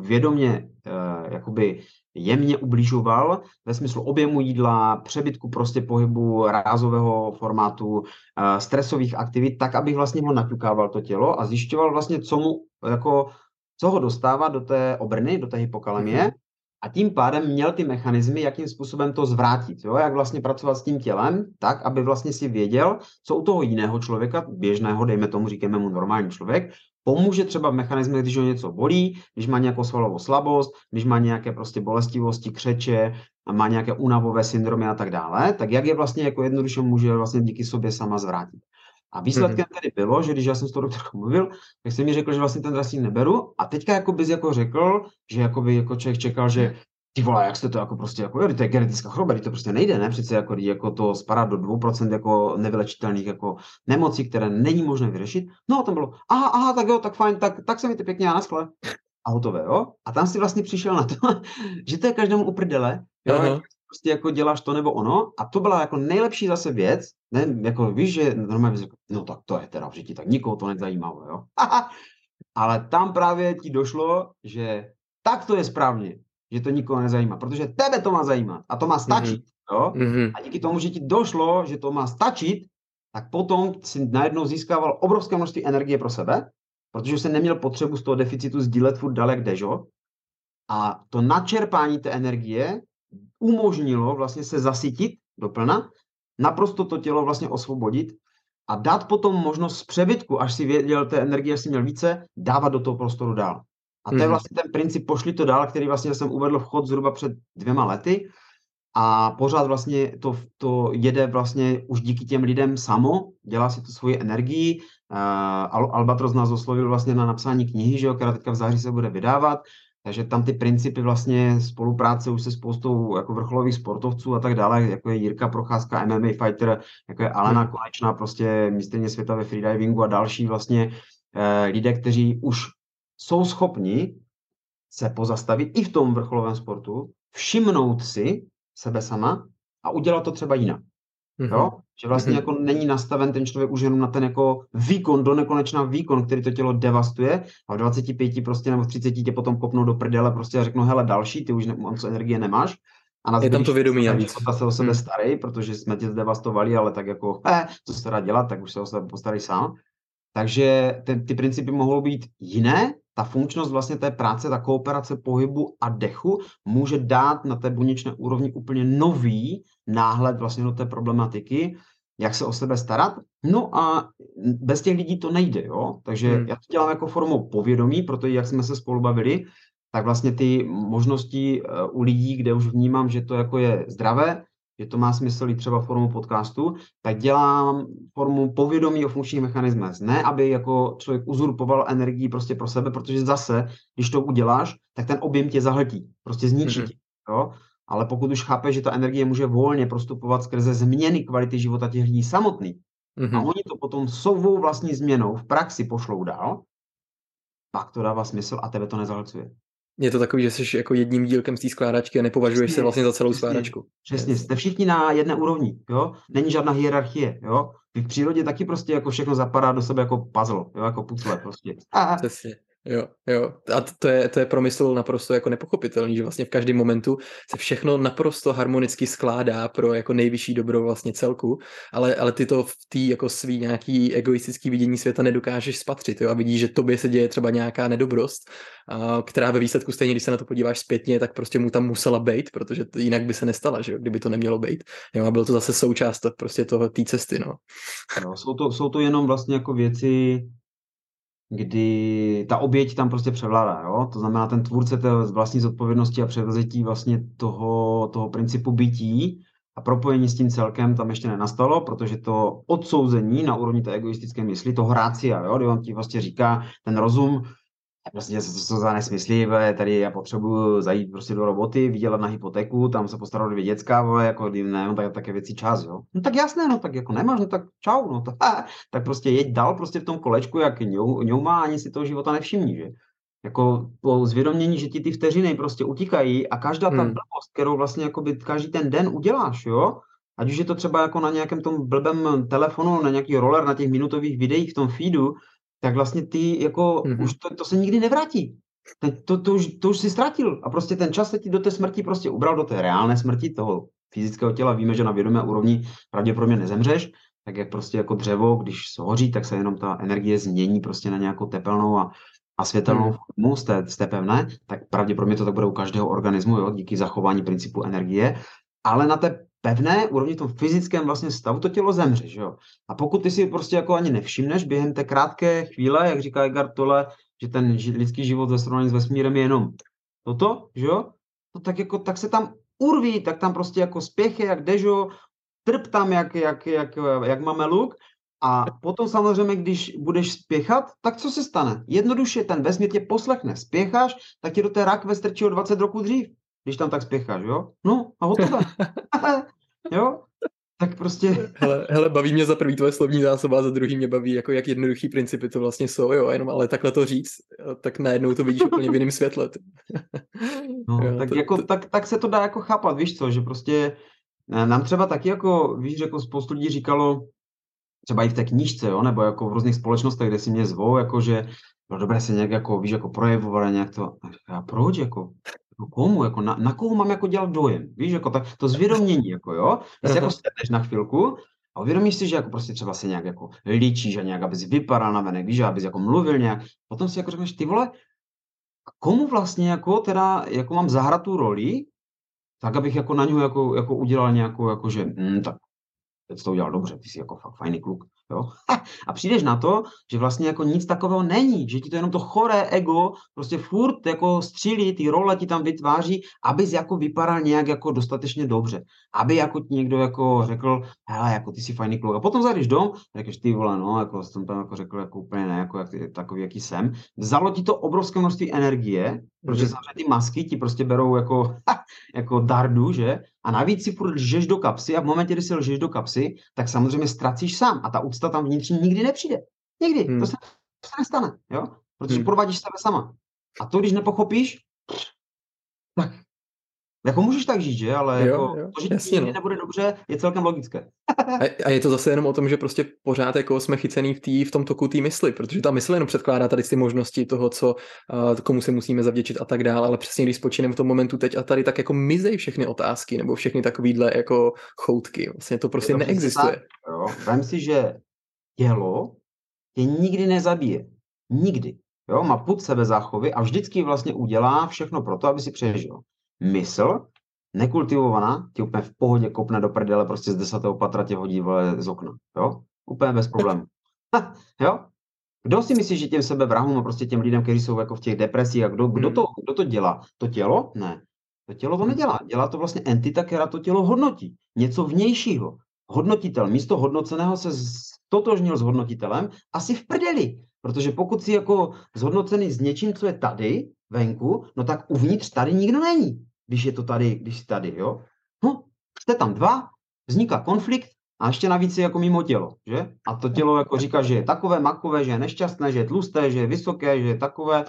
vědomě uh, jakoby jemně ubližoval ve smyslu objemu jídla, přebytku prostě pohybu, rázového formátu, eh, stresových aktivit, tak, abych vlastně ho naťukával to tělo a zjišťoval vlastně, co mu jako, co ho dostává do té obrny, do té hypokalemie, mm-hmm. a tím pádem měl ty mechanismy, jakým způsobem to zvrátit, jo? jak vlastně pracovat s tím tělem, tak, aby vlastně si věděl, co u toho jiného člověka, běžného, dejme tomu, říkáme mu normální člověk, pomůže třeba v mechanismech, když ho něco bolí, když má nějakou svalovou slabost, když má nějaké prostě bolestivosti, křeče, má nějaké únavové syndromy a tak dále, tak jak je vlastně jako jednoduše může vlastně díky sobě sama zvrátit. A výsledkem mm-hmm. tedy bylo, že když já jsem s tou doktorkou mluvil, tak jsem mi řekl, že vlastně ten draslík neberu a teďka jako bys jako řekl, že jako by jako člověk čekal, že ty vole, jak jste to jako prostě, jako, jo, to je genetická choroba, to prostě nejde, ne? Přece jako, jako to spadá do 2% jako nevylečitelných jako nemocí, které není možné vyřešit. No a tam bylo, aha, aha, tak jo, tak fajn, tak, tak se mi ty pěkně a naskle. A hotové, jo? A tam si vlastně přišel na to, že to je každému uprdele, jo? Uh-huh. Prostě jako děláš to nebo ono. A to byla jako nejlepší zase věc, ne? Jako víš, že normálně jako, no tak to je teda v tak nikoho to nezajímalo, jo? Ale tam právě ti došlo, že tak to je správně že to nikoho nezajímá, protože tebe to má zajímat a to má stačit. Mm-hmm. Jo? Mm-hmm. A díky tomu, že ti došlo, že to má stačit, tak potom si najednou získával obrovské množství energie pro sebe, protože se neměl potřebu z toho deficitu sdílet furt dalek dežo. A to načerpání té energie umožnilo vlastně se zasytit doplna, naprosto to tělo vlastně osvobodit a dát potom možnost z přebytku, až si věděl té energie, až si měl více, dávat do toho prostoru dál. A to je mhm. vlastně ten princip pošli to dál, který vlastně jsem uvedl v chod zhruba před dvěma lety a pořád vlastně to, to jede vlastně už díky těm lidem samo, dělá si to svoji energii. Uh, Albatros nás oslovil vlastně na napsání knihy, že jo, která teďka v září se bude vydávat, takže tam ty principy vlastně spolupráce už se spoustou jako vrcholových sportovců a tak dále, jako je Jirka Procházka, MMA fighter, jako je Alena hmm. Konečná, prostě mistrně světa ve freedivingu a další vlastně uh, lidé, kteří už jsou schopni se pozastavit i v tom vrcholovém sportu všimnout si sebe sama a udělat to třeba jinak. Mm-hmm. Jo? Že vlastně mm-hmm. jako není nastaven ten člověk už jenom na ten jako výkon, do nekonečná výkon, který to tělo devastuje a v 25 prostě nebo v 30 tě potom kopnou do prdele prostě a řeknou, hele další, ty už ne, moc energie nemáš. A na je tam to vědomí navíc. se o sebe hmm. starý, protože jsme tě zdevastovali, ale tak jako, eh, co se dá dělat, tak už se o sebe postarej sám. Takže ty, ty principy mohou být jiné, ta funkčnost vlastně té práce, ta kooperace pohybu a dechu může dát na té buněčné úrovni úplně nový náhled vlastně do té problematiky, jak se o sebe starat. No a bez těch lidí to nejde, jo? Takže hmm. já to dělám jako formou povědomí, protože jak jsme se spolu bavili, tak vlastně ty možnosti eh, u lidí, kde už vnímám, že to jako je zdravé, že to má smysl i třeba formou podcastu, tak dělám formu povědomí o funkčních mechanismech. Ne, aby jako člověk uzurpoval energii prostě pro sebe, protože zase, když to uděláš, tak ten objem tě zahltí, prostě zničí mm-hmm. tě. Jo? Ale pokud už chápeš, že ta energie může volně prostupovat skrze změny kvality života těch lidí samotných, mm-hmm. a oni to potom svou vlastní změnou v praxi pošlou dál, pak to dává smysl a tebe to nezahlcuje. Je to takový, že jsi jako jedním dílkem z té skládačky a nepovažuješ přesně, se vlastně za celou přesně, skládačku. Přesně, jste všichni na jedné úrovni, jo? Není žádná hierarchie, jo? V přírodě taky prostě jako všechno zapadá do sebe jako puzzle, jo? Jako puzzle prostě. Přesně. Jo, jo. A to je, to je pro mysl naprosto jako nepochopitelný, že vlastně v každém momentu se všechno naprosto harmonicky skládá pro jako nejvyšší dobro vlastně celku, ale, ale ty to v té jako svý nějaký egoistický vidění světa nedokážeš spatřit, jo, a vidíš, že tobě se děje třeba nějaká nedobrost, a, která ve výsledku stejně, když se na to podíváš zpětně, tak prostě mu tam musela být, protože to jinak by se nestala, že jo, kdyby to nemělo být. Jo, a byl to zase součást prostě toho té cesty, no. no jsou, to, jsou to jenom vlastně jako věci, kdy ta oběť tam prostě převládá, jo? To znamená, ten tvůrce té vlastní zodpovědnosti a převzetí vlastně toho, toho principu bytí a propojení s tím celkem tam ještě nenastalo, protože to odsouzení na úrovni té egoistické mysli, to hrácia, jo, kdy on ti vlastně říká, ten rozum Prostě co to za nesmyslivé, tady já potřebuju zajít prostě do roboty, vydělat na hypotéku, tam se postarat dvě děcka, vole, jako ne, no, tak, také věci čas, jo. No tak jasné, no tak jako nemáš, no tak čau, no tak, tak prostě jeď dál prostě v tom kolečku, jak ňou, má, ani si toho života nevšimní, že. Jako po zvědomění, že ti ty vteřiny prostě utíkají a každá ta hmm. blbost, kterou vlastně jako by každý ten den uděláš, jo, ať už je to třeba jako na nějakém tom blbém telefonu, na nějaký roller, na těch minutových videích v tom feedu, tak vlastně ty jako, mm-hmm. už to, to se nikdy nevrátí. Ten, to, to, už, to už si ztratil a prostě ten čas se ti do té smrti prostě ubral, do té reálné smrti toho fyzického těla. Víme, že na vědomé úrovni pravděpodobně nezemřeš, tak jak prostě jako dřevo, když se hoří, tak se jenom ta energie změní prostě na nějakou tepelnou a, a světelnou hmm. formu z té, z té pevné, tak pravděpodobně to tak bude u každého organismu, jo, díky zachování principu energie. Ale na té pevné úrovni, v tom fyzickém vlastně stavu, to tělo zemře, že jo. A pokud ty si prostě jako ani nevšimneš během té krátké chvíle, jak říká Edgar Tolle, že ten lidský život ve srovnání s vesmírem je jenom toto, že jo, no tak jako, tak se tam urví, tak tam prostě jako spěchy, jak dežo, trp tam, jak, jak, jak, jak máme luk a potom samozřejmě, když budeš spěchat, tak co se stane? Jednoduše ten vesmír tě poslechne. Spěcháš, tak tě do té rakve strčí o 20 roků dřív když tam tak spěcháš, jo? No a hotovo. jo? Tak prostě... Hele, hele, baví mě za prvý tvoje slovní zásoba, a za druhý mě baví, jako jak jednoduchý principy to vlastně jsou, jo, jenom ale takhle to říct, tak najednou to vidíš úplně v jiném světle. no, jo, tak, to, jako, to... Tak, tak se to dá jako chápat, víš co, že prostě eh, nám třeba taky jako, víš, jako spoustu lidí říkalo, třeba i v té knížce, jo, nebo jako v různých společnostech, kde si mě zvou, jako že no dobré se nějak jako, víš, jako projevovat nějak to, a proč, jako, No komu, jako na, na koho mám jako dělat dojem, víš, jako tak, to zvědomění, jako jo, když jako sedneš na chvilku a uvědomíš si, že jako prostě třeba se nějak jako líčíš a nějak, abys vypadal na venek, víš, abys jako mluvil nějak, potom si jako řekneš, ty vole, komu vlastně jako teda, jako mám zahrát tu roli, tak abych jako na něho jako, jako udělal nějakou, jako že, hm, tak teď to udělal dobře, ty jsi jako fakt fajný kluk. Jo? A přijdeš na to, že vlastně jako nic takového není, že ti to jenom to choré ego prostě furt jako střílí, ty role ti tam vytváří, abys jako vypadal nějak jako dostatečně dobře. Aby jako ti někdo jako řekl, hele, jako ty jsi fajný kluk. A potom zajdeš dom, řekneš ty vole, no, jako jsem tam jako řekl, jako úplně ne, jako jak ty, takový, jaký jsem. Vzalo ti to obrovské množství energie, protože mhm. samozřejmě ty masky ti prostě berou jako, jako dardu, že? A navíc si furt lžeš do kapsy a v momentě, kdy si lžeš do kapsy, tak samozřejmě ztracíš sám a ta tam vnitřní nikdy nepřijde. Nikdy. Hmm. To se, to se nestane, jo? Protože hmm. podvádíš sebe sama. A to, když nepochopíš, tak Jako můžeš tak žít, že? Ale Jo, jako jo, to, že jasně, no. nebude dobře, je celkem logické. A, a je to zase jenom o tom, že prostě pořád jako jsme chycený v, tý, v tom toku té mysli, protože ta mysl jenom předkládá tady ty možnosti toho, co, uh, komu se musíme zavděčit a tak dále, ale přesně když spočinem v tom momentu teď a tady, tak jako mizej všechny otázky nebo všechny takovýhle jako choutky. Vlastně to prostě Je to neexistuje. tak. Jo? Vem si, že tělo tě nikdy nezabije. Nikdy. Jo? Má put sebezáchovy a vždycky vlastně udělá všechno pro to, aby si přežil. Mysl, nekultivovaná, ti úplně v pohodě kopne do prdele, prostě z desátého patra tě hodí vole, z okna. Jo? Úplně bez problémů. Jo? Kdo si myslí, že těm sebevrahům a prostě těm lidem, kteří jsou jako v těch depresích, a kdo, kdo, Hmm. to, kdo to dělá? To tělo? Ne. To tělo to nedělá. Dělá to vlastně entita, která to tělo hodnotí. Něco vnějšího. Hodnotitel. Místo hodnoceného se stotožnil s hodnotitelem asi v prdeli. Protože pokud si jako zhodnocený s něčím, co je tady, venku, no tak uvnitř tady nikdo není. Když je to tady, když jsi tady, jo? No, jste tam dva, vzniká konflikt a ještě navíc je jako mimo tělo, že? A to tělo jako říká, že je takové, makové, že je nešťastné, že je tlusté, že je vysoké, že je takové.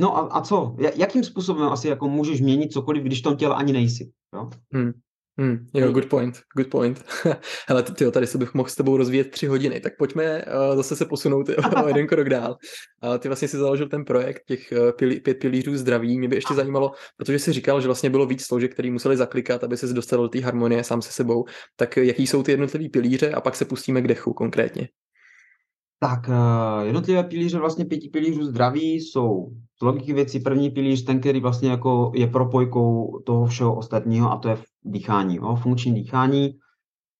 No a, a co? Ja- Jakým způsobem asi jako můžeš měnit cokoliv, když v tom těle ani nejsi, jo? Hmm. Hmm, jo, good point, good point. Hele, ty, tyjo, tady se bych mohl s tebou rozvíjet tři hodiny, tak pojďme uh, zase se posunout o jeden krok dál. Uh, ty vlastně si založil ten projekt těch uh, pilí, pět pilířů zdraví. Mě by ještě zajímalo, protože jsi říkal, že vlastně bylo víc složek, který museli zaklikat, aby se dostal do té harmonie sám se sebou. Tak jaký jsou ty jednotlivý pilíře a pak se pustíme k dechu konkrétně. Tak eh, jednotlivé pilíře vlastně pěti pilířů zdraví jsou z logiky věcí první pilíř, ten, který vlastně jako je propojkou toho všeho ostatního a to je dýchání, jo? funkční dýchání,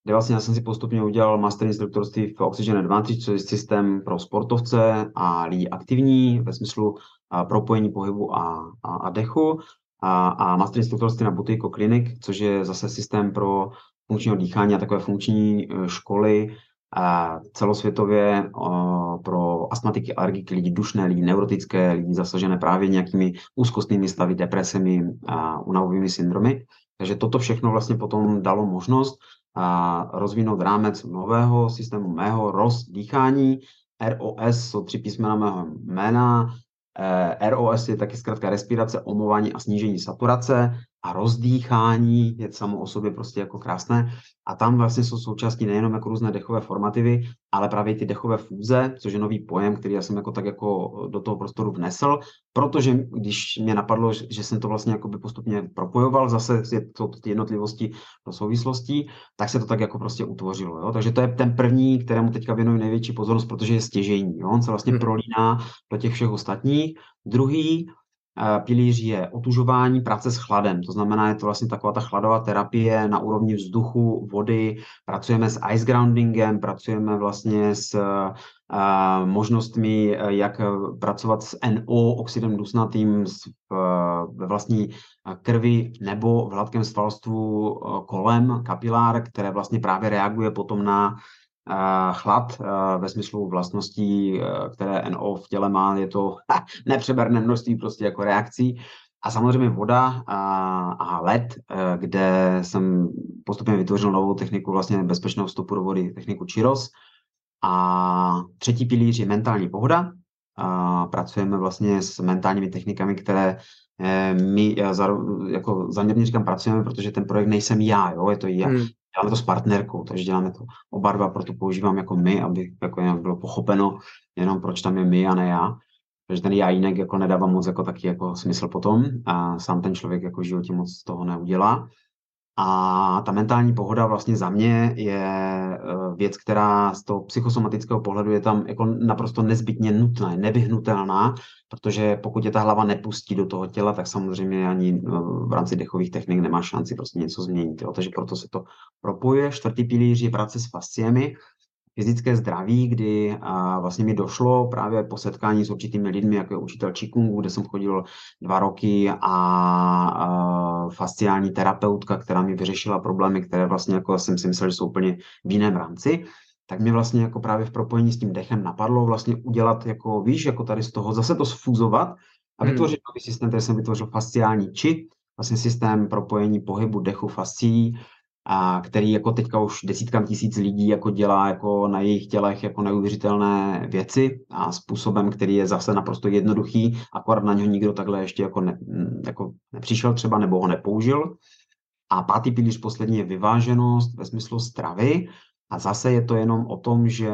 kde vlastně já jsem si postupně udělal master instruktorství v Oxygen Advantage, což je systém pro sportovce a lidi aktivní ve smyslu a, propojení pohybu a, a, a dechu a, a master instruktorství na Buteyko Clinic, což je zase systém pro funkčního dýchání a takové funkční eh, školy a celosvětově pro astmatiky, alergiky, lidi dušné, lidi neurotické, lidi zasažené právě nějakými úzkostnými stavy, depresemi a unavovými syndromy. Takže toto všechno vlastně potom dalo možnost a rozvinout rámec nového systému mého rozdýchání. ROS jsou tři písmena mého jména. Eh, ROS je taky zkrátka respirace, omování a snížení saturace a rozdýchání je samo o sobě prostě jako krásné. A tam vlastně jsou součástí nejenom jako různé dechové formativy, ale právě ty dechové fúze, což je nový pojem, který já jsem jako tak jako do toho prostoru vnesl, protože když mě napadlo, že jsem to vlastně jako by postupně propojoval, zase je to ty jednotlivosti do souvislostí, tak se to tak jako prostě utvořilo. Jo? Takže to je ten první, kterému teďka věnuji největší pozornost, protože je stěžejní. Jo? On se vlastně Mhm. prolíná do těch všech ostatních. Druhý eh, pilíř je otužování, práce s chladem. To znamená, je to vlastně taková ta chladová terapie na úrovni vzduchu, vody. Pracujeme s ice groundingem, pracujeme vlastně s eh, možnostmi, eh, jak eh, pracovat s NO, oxidem dusnatým v- ve vlastní eh, krvi nebo v hladkém svalstvu eh, kolem kapilár, které vlastně právě reaguje potom na eh, chlad eh, ve smyslu vlastností, eh, které NO v těle má, je to nepřeberné množství prostě jako reakcí. A samozřejmě voda a, led, eh, kde jsem postupně vytvořil novou techniku vlastně bezpečného vstupu do vody, techniku Chiros. A třetí pilíř je mentální pohoda. A pracujeme vlastně s mentálními technikami, které my jako záměrně říkám pracujeme, protože ten projekt nejsem já, jo? je to já, Hmm. Děláme to s partnerkou, takže děláme to oba dva, proto používám jako my, aby jako nějak bylo pochopeno jenom proč tam je my a ne já. Takže ten já jinak jako nedává moc jako taky jako smysl potom a sám ten člověk jako v životě moc toho neudělá. A ta mentální pohoda vlastně za mě je eh, věc, která z toho psychosomatického pohledu je tam jako naprosto nezbytně nutná, nevyhnutelná, protože pokud je ta hlava nepustí do toho těla, tak samozřejmě ani eh, v rámci dechových technik nemá šanci prostě něco změnit. Jo. Takže proto se to propojuje. Čtvrtý pilíř je práce s fasciemi, fyzické zdraví, kdy a vlastně mi došlo právě po setkání s určitými lidmi, jako je učitel Qigongu, kde jsem chodil dva roky a, a fasciální terapeutka, která mi vyřešila problémy, které vlastně jako jsem si myslel, že jsou úplně v jiném rámci, tak mě vlastně jako právě v propojení s tím dechem napadlo vlastně udělat jako, víš, jako tady z toho zase to sfúzovat a Hmm. vytvořit nový systém, který jsem vytvořil fasciální či, vlastně systém propojení pohybu dechu fascií, a který jako teďka už desítkám tisíc lidí jako dělá jako na jejich tělech jako neuvěřitelné věci a způsobem, který je zase naprosto jednoduchý, akorát na něho nikdo takhle ještě jako, ne, jako nepřišel třeba nebo ho nepoužil. A pátý pilíř poslední je vyváženost ve smyslu stravy. A zase je to jenom o tom, že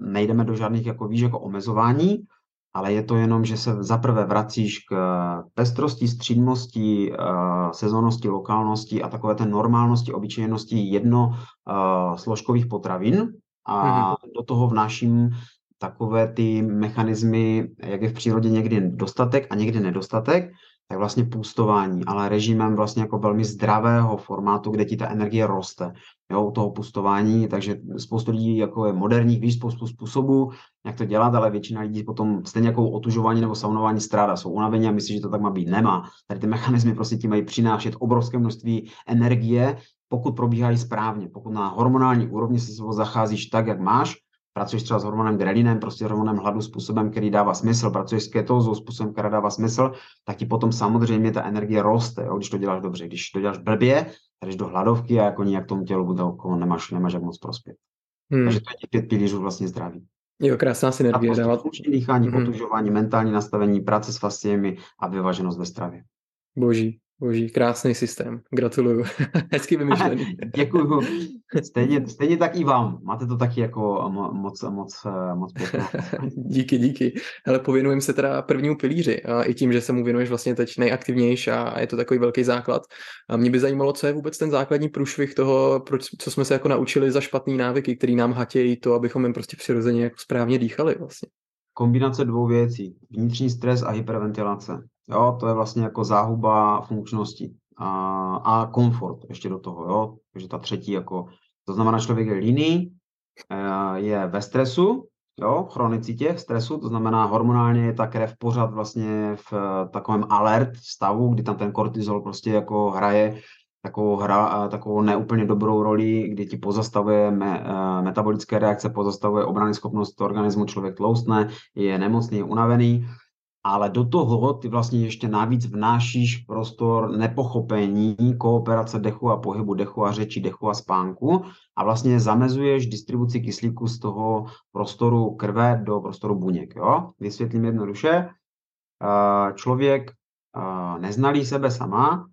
nejdeme do žádných, jako víš, jako omezování, ale je to jenom, že se zaprvé vracíš k pestrosti, střídmosti, eh, sezónnosti, lokálnosti a takové té normálnosti, obyčejnosti jedno eh, složkových potravin a mm-hmm. do toho vnáším takové ty mechanismy, jak je v přírodě někdy dostatek a někdy nedostatek, tak vlastně půstování, ale režimem vlastně jako velmi zdravého formátu, kde ti ta energie roste, jo, u toho půstování, takže spoustu lidí jako je moderních, víš, spoustu způsobů, jak to dělat, ale většina lidí potom stejně jako otužování nebo saunování stráda, jsou unavení a myslí, že to tak má být. Nemá. Tady ty mechanismy prostě ti mají přinášet obrovské množství energie, pokud probíhají správně, pokud na hormonální úrovni se zacházíš tak, jak máš, pracuješ třeba s hormonem grelinem, prostě hormonem hladu způsobem, který dává smysl, pracuješ s ketózou způsobem, který dává smysl, tak ti potom samozřejmě ta energie roste, jo, když to děláš dobře. Když to děláš blbě, jdeš do hladovky a jako nějak tomu tělu bude okolo, nemáš, nemáš jak moc prospět. Hmm. Takže to je těch pět pilířů vlastně zdraví. Jo, krásná synergie. Dávat... Funkční dýchání, hmm. otužování, mentální nastavení, práce s fasciemi a vyváženost ve stravě. Boží. Boží, krásný systém. Gratuluju. Hezky vymyšlený. Děkuju. Stejně, stejně tak i vám. Máte to taky jako moc, moc, moc pěkné. díky, díky. Ale pověnujeme se teda prvnímu pilíři. A I tím, že se mu věnuješ vlastně teď nejaktivnější a je to takový velký základ. A mě by zajímalo, co je vůbec ten základní průšvih toho, proč, co jsme se jako naučili za špatný návyky, který nám hatějí to, abychom jim prostě přirozeně jako správně dýchali vlastně. Kombinace dvou věcí. Vnitřní stres a hyperventilace. Jo, to je vlastně jako záhuba funkčnosti a, a komfort ještě do toho, jo. Takže ta třetí jako, to znamená, člověk je líný, eh, je ve stresu, jo, chronicitě, v stresu, to znamená hormonálně je ta krev pořád vlastně v eh, takovém alert stavu, kdy tam ten kortizol prostě jako hraje takovou, hra, takovou neúplně dobrou roli, kdy ti pozastavuje me, eh, metabolické reakce, pozastavuje obrany schopnost organismu, člověk tloustne, je nemocný, je unavený ale do toho ty vlastně ještě navíc vnášíš prostor nepochopení, kooperace dechu a pohybu dechu a řeči, dechu a spánku a vlastně zamezuješ distribuci kyslíku z toho prostoru krve do prostoru buněk. Jo? Vysvětlím jednoduše. Člověk neznalý sebe sama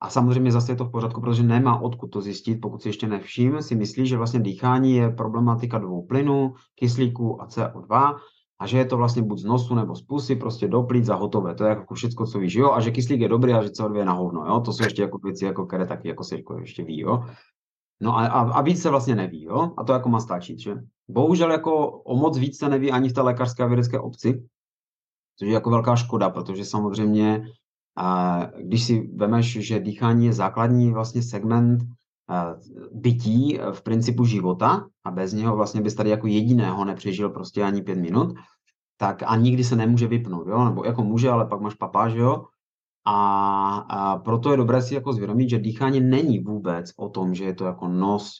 a samozřejmě zase je to v pořádku, protože nemá odkud to zjistit, pokud si ještě nevším, si myslí, že vlastně dýchání je problematika dvou plynů, kyslíku a CO2 a že je to vlastně buď z nosu nebo z pusy, prostě do plíc a hotové. To je jako všechno, co víš, jo, a že kyslík je dobrý a že CO2 je na hovno, jo, to jsou ještě jako věci, jako které taky jako se jako ještě ví, jo. No a, a, a víc se vlastně neví, jo, a to jako má stačit, že. Bohužel jako o moc víc se neví ani v té lékařské a vědecké obci, což je jako velká škoda, protože samozřejmě, a, když si vemeš, že dýchání je základní vlastně segment bytí v principu života a bez něho vlastně bys tady jako jediného nepřežil prostě ani pět minut, tak a nikdy se nemůže vypnout, jo? nebo jako může, ale pak máš papá, že jo? A, a proto je dobré si jako zvědomit, že dýchání není vůbec o tom, že je to jako nos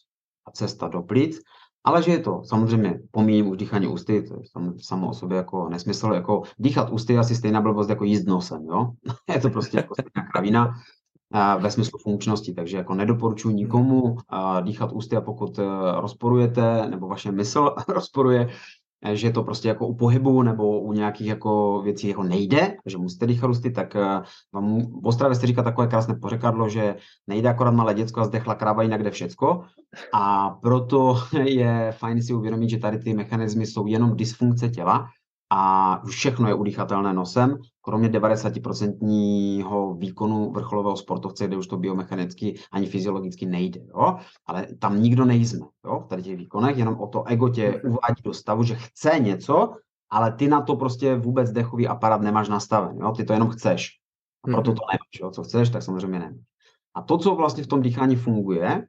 a cesta do plic, ale že je to, samozřejmě pomíjím už dýchání ústy, to je samo o sobě jako nesmysl, jako dýchat ústy je asi stejná blbost jako jíst nosem, jo? je to prostě jako stejná kravina, ve smyslu funkčnosti, takže jako nedoporučuji nikomu dýchat ústy a pokud e, rozporujete, nebo vaše mysl rozporuje, e, že to prostě jako u pohybu nebo u nějakých jako věcí jako nejde, že musíte dýchat ústy, tak e, vám v Ostravě se říká takové krásné pořekadlo, že nejde akorát malé děcko a zdechla kráva, jinak jde všecko. A proto je fajn si uvědomit, že tady ty mechanismy jsou jenom dysfunkce těla, a všechno je udýchatelné nosem, kromě 90% výkonu vrcholového sportovce, kde už to biomechanicky ani fyziologicky nejde. Jo? Ale tam nikdo nejsme jo? v tady těch výkonech, jenom o to ego tě uvádí do stavu, že chce něco, ale ty na to prostě vůbec dechový aparát nemáš nastaven. Jo? Ty to jenom chceš. A proto to nemáš. Jo? Co chceš, tak samozřejmě nemáš. A to, co vlastně v tom dýchání funguje,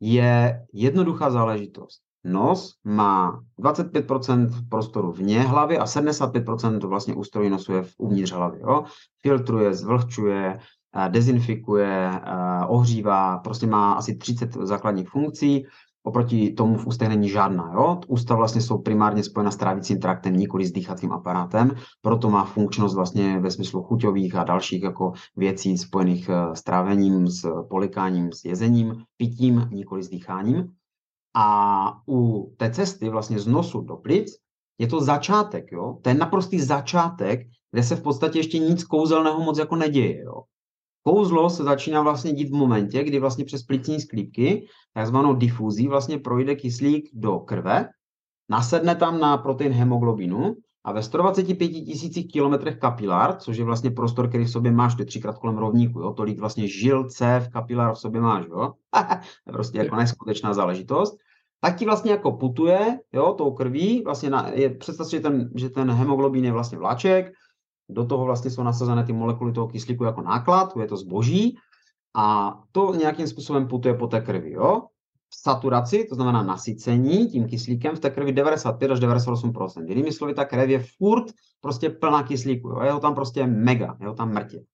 je jednoduchá záležitost. Nos má 25% prostoru vně hlavy a 75% vlastně ústrojí nosu je uvnitř hlavy. Jo? Filtruje, zvlhčuje, eh, dezinfikuje, eh, ohřívá, prostě má asi 30 základních funkcí. Oproti tomu v ústech není žádná. Jo? Ústa vlastně jsou primárně spojena s trávicím traktem, nikoli s dýchacím aparatem, proto má funkčnost vlastně ve smyslu chuťových a dalších jako věcí spojených eh, s trávením, s polikáním, s jezením, pitím, nikoli s dýcháním. A u té cesty vlastně z nosu do plic je to začátek, jo? To je naprostý začátek, kde se v podstatě ještě nic kouzelného moc jako neděje, jo? Kouzlo se začíná vlastně dít v momentě, kdy vlastně přes plicní sklípky, takzvanou difuzí, vlastně projde kyslík do krve, nasedne tam na protein hemoglobinu a ve 125 tisících kilometrech kapilár, což je vlastně prostor, který v sobě máš, to je třikrát kolem rovníku, jo? tolik vlastně žil, cév, kapilár v sobě máš, jo? prostě jako neskutečná záležitost, tak ti vlastně jako putuje, jo, tou krví, vlastně na, je, představ si, že ten, že ten hemoglobin je vlastně vláček, do toho vlastně jsou nasazené ty molekuly toho kyslíku jako náklad, je to zboží a to nějakým způsobem putuje po té krvi, jo saturaci, to znamená nasycení tím kyslíkem v té krvi 95 až 98% Jinými slovy, ta krev je furt prostě plná kyslíku, jo? je ho tam prostě mega, je ho tam mrtě.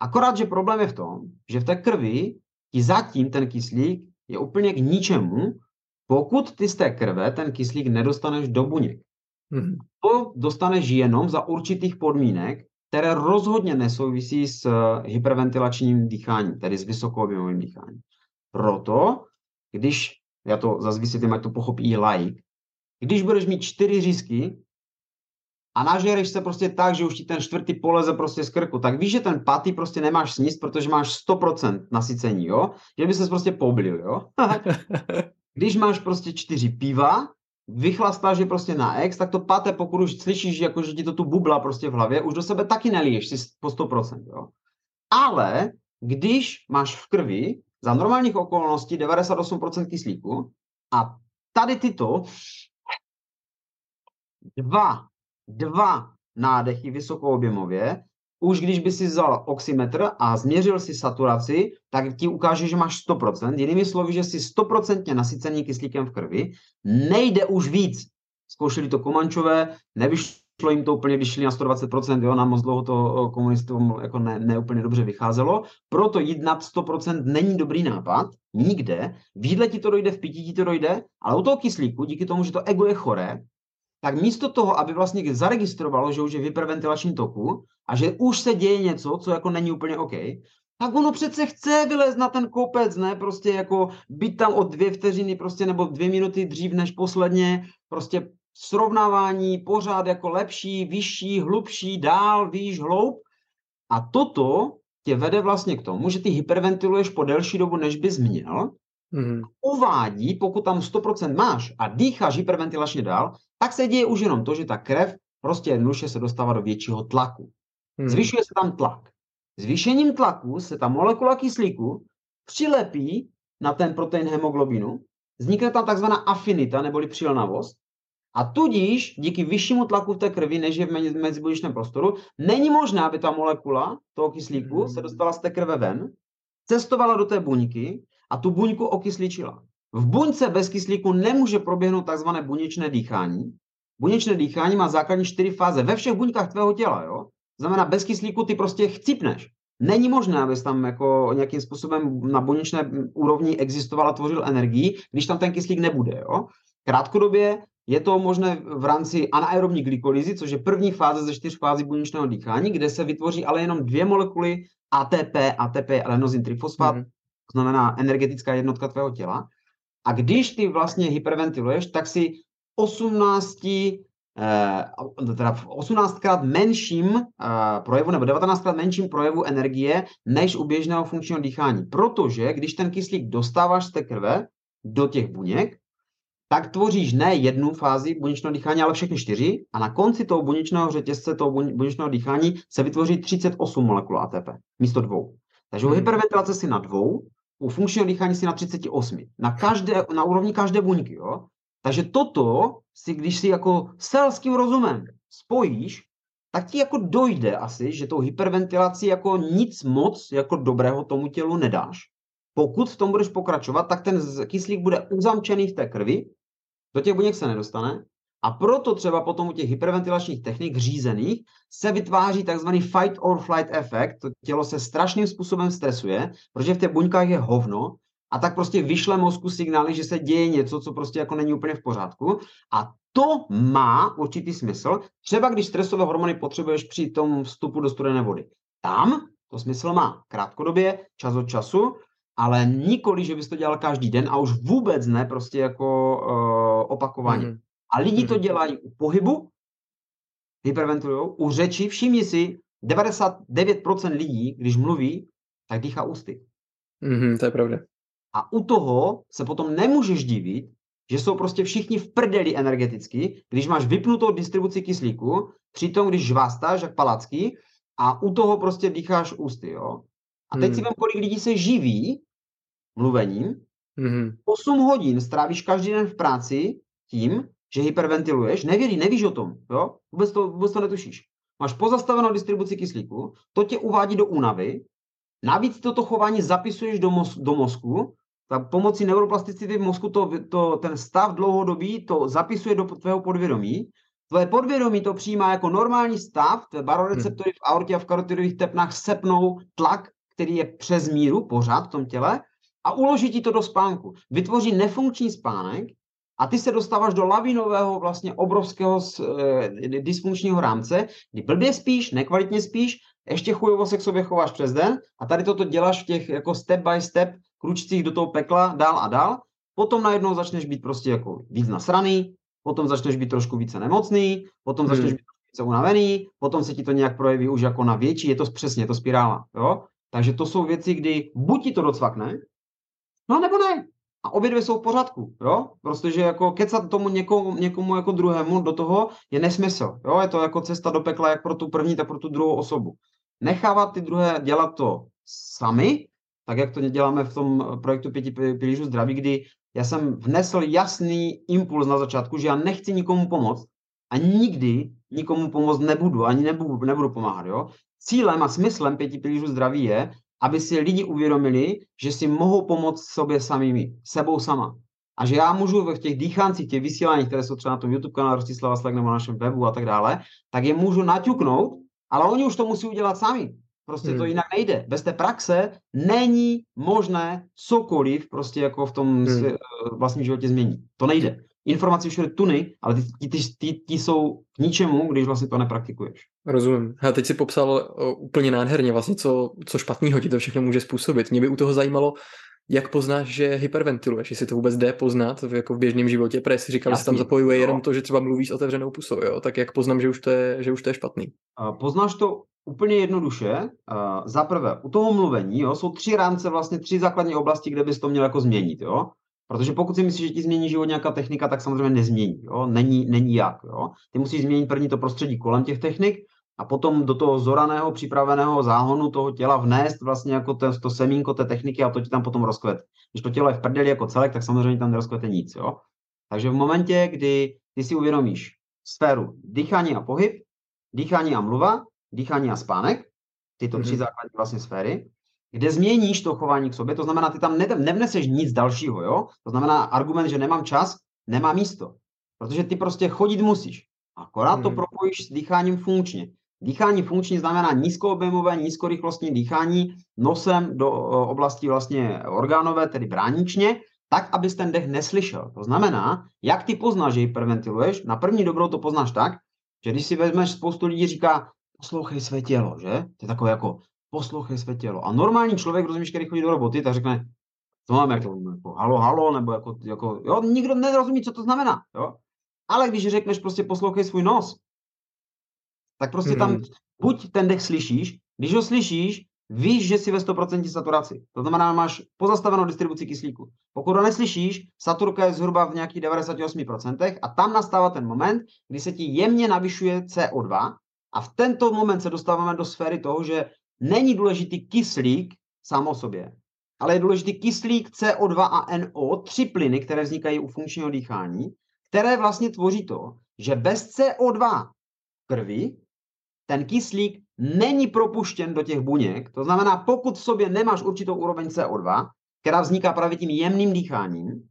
Akorát, že problém je v tom, že v té krvi ti zatím ten kyslík je úplně k ničemu, pokud ty z té krve ten kyslík nedostaneš do buněk. Mm-hmm. To dostaneš jenom za určitých podmínek, které rozhodně nesouvisí s hyperventilačním dýcháním, tedy s vysokoobjemovým dýcháním. Proto když, já to zase vysvětlím, ať to pochopí i laik, když budeš mít čtyři řízky a nažereš se prostě tak, že už ti ten čtvrtý poleze prostě z krku, tak víš, že ten patý prostě nemáš sníst, protože máš 100% nasycení, jo? Že by se prostě poblil, jo? když máš prostě čtyři piva, vychlastáš je prostě na ex, tak to páté, pokud už slyšíš, jako, že ti to tu bubla prostě v hlavě, už do sebe taky neliješ si po 100%, jo? Ale když máš v krvi za normálních okolností 98% kyslíku a tady tyto dva, dva nádechy vysokoobjemově, už když by si vzal oximetr a změřil si saturaci, tak ti ukáže, že máš 100%. Jinými slovy, že si 100% nasycený kyslíkem v krvi. Nejde už víc. Zkoušeli to Komančové, nevyšlo šlo jim to úplně, když šli na 120%, jo, na moc dlouho to komunistům jako ne, ne úplně dobře vycházelo, proto jít nad 100% není dobrý nápad, nikde, v jídle ti to dojde, v pití ti to dojde, ale u toho kyslíku, díky tomu, že to ego je choré, tak místo toho, aby vlastně zaregistrovalo, že už je v hyperventilačním toku a že už se děje něco, co jako není úplně OK, tak ono přece chce vylézt na ten kopec, ne, prostě jako být tam o dvě vteřiny prostě nebo dvě minuty dřív než posledně, prostě srovnávání pořád jako lepší, vyšší, hlubší, dál, výš, hloub. A toto tě vede vlastně k tomu, že ty hyperventiluješ po delší dobu, než bys měl, mm. uvádí, pokud tam 100% máš a dýcháš hyperventilačně dál, tak se děje už jenom to, že ta krev prostě jednoduše se dostává do většího tlaku. Mm. Zvyšuje se tam tlak. Zvýšením tlaku se ta molekula kyslíku přilepí na ten protein hemoglobinu, vznikne tam takzvaná afinita neboli přilnavost a tudíž díky vyššímu tlaku v té krvi, než je v mezibuněčném prostoru, není možné, aby ta molekula toho kyslíku se dostala z té krve ven, cestovala do té buňky a tu buňku okysličila. V buňce bez kyslíku nemůže proběhnout takzvané buněčné dýchání. Buněčné dýchání má základní čtyři fáze ve všech buňkách tvého těla. Jo? Znamená, bez kyslíku ty prostě chcípneš. Není možné, abys tam jako nějakým způsobem na buněčné úrovni existoval a tvořil energii, když tam ten kyslík nebude. Jo? Krátkodobě je to možné v rámci anaerobní glykolízy, což je první fáze ze čtyř fází buněčného dýchání, kde se vytvoří ale jenom dvě molekuly ATP, ATP je adenozin trifosfat, mm. to znamená energetická jednotka tvého těla. A když ty vlastně hyperventiluješ, tak si 18 eh, teda v 18krát menším uh, projevu nebo 19krát menším projevu energie než u běžného funkčního dýchání. Protože když ten kyslík dostáváš z té krve do těch buněk, tak tvoříš ne jednu fázi buněčného dýchání, ale všechny čtyři a na konci toho buněčného řetězce, toho buněčného dýchání se vytvoří 38 molekul ATP místo dvou. Takže u hmm. hyperventilace si na dvou, u funkčního dýchání si na 38. Na, každé, na úrovni každé buňky. Jo? Takže toto si, když si jako selským rozumem spojíš, tak ti jako dojde asi, že tou hyperventilací jako nic moc jako dobrého tomu tělu nedáš. Pokud v tom budeš pokračovat, tak ten kyslík bude uzamčený v té krvi do těch buněk se nedostane a proto třeba potom u těch hyperventilačních technik řízených se vytváří takzvaný fight or flight efekt. To tělo se strašným způsobem stresuje, protože v těch buňkách je hovno a tak prostě vyšle mozku signály, že se děje něco, co prostě jako není úplně v pořádku. A to má určitý smysl, třeba když stresové hormony potřebuješ při tom vstupu do studené vody. Tam to smysl má krátkodobě, čas od času, ale nikoli, že bys to dělal každý den a už vůbec ne prostě jako uh, opakovaně. Mm. A lidi to mhm. dělají u pohybu, hyperventilují, u řeči, všimni si, 99% lidí, když mluví, tak dýchá ústy. Mm-hmm, to je pravda. A u toho se potom nemůžeš divit, že jsou prostě všichni v prdeli energeticky, když máš vypnutou distribuci kyslíku, přitom když žvástáš jak palacky a u toho prostě dýcháš ústy, jo. A teď hmm. si vem, kolik lidí se živí mluvením. Hmm. 8 hodin strávíš každý den v práci tím, že hyperventiluješ, nevěří, nevíš o tom, jo? Vůbec to, vůbec to netušíš. Máš pozastavenou distribuci kyslíku, to tě uvádí do únavy, navíc toto chování zapisuješ do, mos- do mozku, tak pomocí neuroplasticity v mozku to, to, ten stav dlouhodobý to zapisuje do tvého podvědomí. Tvoje podvědomí to přijímá jako normální stav, tvé baroreceptory v aortě a v karotidových tepnách sepnou tlak, který je přes míru pořád v tom těle a uloží ti to do spánku. Vytvoří nefunkční spánek a ty se dostáváš do lavinového vlastně obrovského e, dysfunkčního rámce, kdy blbě spíš, nekvalitně spíš, ještě chujovo se k sobě chováš přes den a tady toto děláš v těch jako step by step kručcích do toho pekla dál a dál, potom najednou začneš být prostě jako víc nasraný, potom začneš být trošku více nemocný, potom hmm. začneš být více unavený, potom se ti to nějak projeví už jako na větší, je to přesně, je to spirála, jo? Takže to jsou věci, kdy buď ti to docvakne, no nebo ne. A obě dvě jsou v pořádku, jo? Protože jako kecat tomu někomu, někomu jako druhému do toho je nesmysl, jo? Je to jako cesta do pekla jak pro tu první, tak pro tu druhou osobu. Nechávat ty druhé dělat to sami, tak jak to děláme v tom projektu pěti pilířů zdraví, kdy já jsem vnesl jasný impuls na začátku, že já nechci nikomu pomoct a nikdy nikomu pomoct nebudu, ani nebudu, nebudu pomáhat. Jo? Cílem a smyslem pěti pilířů zdraví je, aby si lidi uvědomili, že si mohou pomoct sobě samými, sebou sama. A že já můžu v těch dýcháncích, těch vysíláních, které jsou třeba na tom YouTube kanálu Rostislava Slek nebo na našem webu a tak dále, tak je můžu naťuknout, ale oni už to musí udělat sami. Prostě hmm. to jinak nejde. Bez té praxe není možné cokoliv prostě jako v tom hmm. vlastním životě změnit. To nejde. Informace všude tuny, ale ty, ty, ty, ty jsou k ničemu, když vlastně to nepraktikuješ. Rozumím. A teď si popsal úplně nádherně vlastně, co, co špatného ti to všechno může způsobit. Mě by u toho zajímalo, jak poznáš, že hyperventiluješ, jestli to vůbec jde poznat v, jako v běžném životě, protože si říkal, že se tam zapojuje no. jenom to, že třeba mluvíš s otevřenou pusou, jo? tak jak poznám, že už to je, že už to je špatný? Poznáš to úplně jednoduše. Uh, za prvé, u toho mluvení jo, jsou tři rámce, vlastně tři základní oblasti, kde bys to měl jako změnit. Jo? Protože pokud si myslíš, že ti změní život nějaká technika, tak samozřejmě nezmění. Jo? Není, není jak. Jo? Ty musíš změnit první to prostředí kolem těch technik a potom do toho zoraného, připraveného záhonu toho těla vnést vlastně jako to, to semínko té techniky a to ti tam potom rozkvet. Když to tělo je v prdeli jako celek, tak samozřejmě tam nerozkvete nic. Jo? Takže v momentě, kdy ty si uvědomíš sféru dýchání a pohyb, dýchání a mluva, dýchání a spánek, tyto tři mm-hmm. základní vlastně sféry, kde změníš to chování k sobě, to znamená, ty tam ne, nevneseš nic dalšího, jo? To znamená argument, že nemám čas, nemá místo. Protože ty prostě chodit musíš. Akorát to mhm. propojíš s dýcháním funkčně. Dýchání funkční znamená nízkoobjemové, nízkorychlostní dýchání nosem do oblasti vlastně orgánové, tedy bráničně, tak, abys ten dech neslyšel. To znamená, jak ty poznáš, že hyperventiluješ, na první dobrou to poznáš tak, že když si vezmeš, spoustu lidí říká, poslouchej své tělo, že? To je takové jako, poslouchej své tělo. A normální člověk, rozumíš, který chodí do roboty, tak řekne, to máme jako, jako halo, halo, nebo jako, jako, jo, nikdo nerozumí, co to znamená, jo. Ale když řekneš prostě poslouchej svůj nos, tak prostě tam hmm. buď ten dech slyšíš, když ho slyšíš, víš, že jsi ve 100% saturaci. To znamená, máš pozastavenou distribuci kyslíku. Pokud ho neslyšíš, saturka je zhruba v nějakých 98% a tam nastává ten moment, kdy se ti jemně navyšuje CO2 a v tento moment se dostáváme do sféry toho, že není důležitý kyslík sám o sobě, ale je důležitý kyslík CO2 a NO, tři plyny, které vznikají u funkčního dýchání, které vlastně tvoří to, že bez CO2 krvi ten kyslík není propuštěn do těch buněk. To znamená, pokud v sobě nemáš určitou úroveň CO2, která vzniká právě tím jemným dýcháním,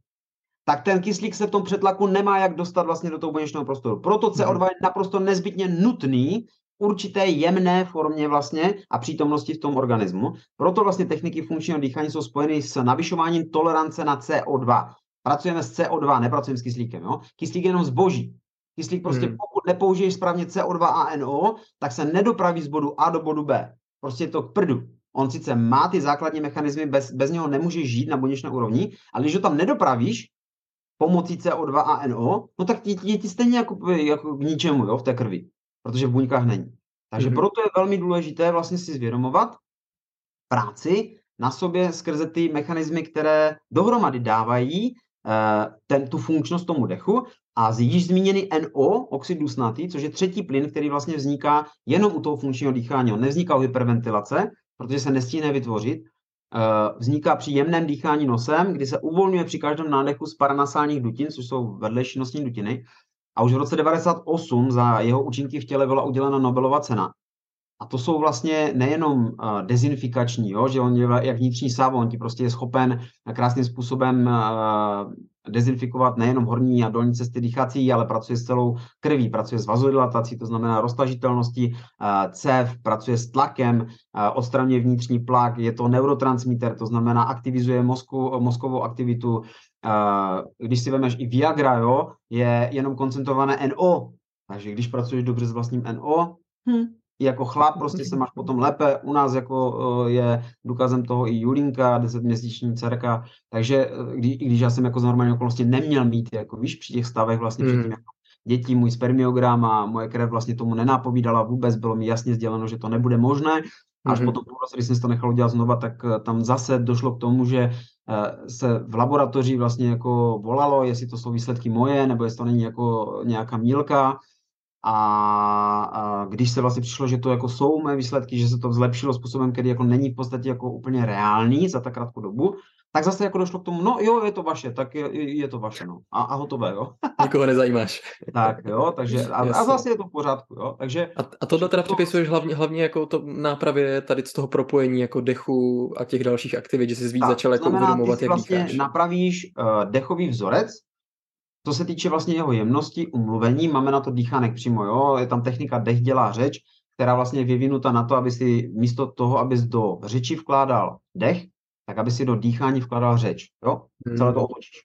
tak ten kyslík se v tom přetlaku nemá jak dostat vlastně do toho buněčného prostoru. Proto CO2 mhm. je naprosto nezbytně nutný určité jemné formě vlastně a přítomnosti v tom organismu. Proto vlastně techniky funkčního dýchání jsou spojeny s navyšováním tolerance na CO2. Pracujeme s CO2, nepracujeme s kyslíkem. Jo? Kyslík je jenom zboží. Kyslík prostě hmm. pokud nepoužiješ správně CO2 a NO, tak se nedopraví z bodu A do bodu B. Prostě je to k prdu. On sice má ty základní mechanismy, bez, bez něho nemůžeš žít na buněčné úrovni, ale když ho tam nedopravíš, pomocí CO2 a NO, no tak je ti, ti stejně jako, jako k ničemu jo, v té krvi, protože v buňkách není. Takže mm-hmm. proto je velmi důležité vlastně si zvědomovat, práci na sobě skrze ty mechanismy, které dohromady dávají uh, ten, tu funkčnost tomu dechu a z již zmíněný NO, oxid dusnatý, což je třetí plyn, který vlastně vzniká jenom u toho funkčního dýchání. On nevzniká u hyperventilace, protože se nestíhne vytvořit. Uh, vzniká při jemném dýchání nosem, kdy se uvolňuje při každém nádechu z paranasálních dutin, což jsou vedlejší nosní dutiny. A už v roce 98 za jeho účinky v těle byla udělena Nobelova cena. A to jsou vlastně nejenom uh, dezinfikační, jo, že on je jak vnitřní sávo, on ti prostě je schopen krásným způsobem uh, dezinfikovat nejenom horní a dolní cesty dýchací, ale pracuje s celou krví, pracuje s vazodilatací, to znamená roztažitelností uh, cev, pracuje s tlakem, uh, odstraňuje vnitřní plak, je to neurotransmitter, to znamená aktivizuje mozku, mozkovou aktivitu. Uh, když si vemeš i Viagra, jo, je jenom koncentrované NO, takže když pracuješ dobře s vlastním NO, hm, jako chlap prostě se máš potom lépe. U nás jako je důkazem toho i Julinka, desetměsíční dcerka, takže kdy, i když já jsem jako z normální okolnosti neměl mít, jako víš, při těch stavech vlastně mm. předtím jako dětí, můj spermiogram a moje krev vlastně tomu nenápovídala vůbec, bylo mi jasně sděleno, že to nebude možné. Až mm-hmm. potom, když jsem to nechal udělat znova, tak eh, tam zase došlo k tomu, že eh, se v laboratoři vlastně jako volalo, jestli to jsou výsledky moje, nebo jestli to není jako nějaká mílka. A, a když se vlastně přišlo, že to jako jsou mé výsledky, že se to zlepšilo způsobem, který jako není v podstatě jako úplně reálný za tak krátkou dobu, tak zase jako došlo k tomu, no jo, je to vaše, tak je, je to vaše, no. A, a hotové, jo. Nikoho nezajímáš. tak, jo, takže, a, a zase je to v pořádku, jo, takže... A, a tohle teda to... připisuješ hlavně, hlavně jako to nápravě tady z toho propojení jako dechu a těch dalších aktivit, že jsi víc tak, začal jako uvědomovat, jak vlastně dýcháš. napravíš uh, dechový vzorec, co se týče vlastně jeho jemnosti, umluvení, máme na to dýchánek přímo, jo? je tam technika dech dělá řeč, která vlastně je vyvinuta na to, aby si místo toho, abys do řeči vkládal dech, tak aby si do dýchání vkládal řeč, jo? Hmm. Celé to otočíš.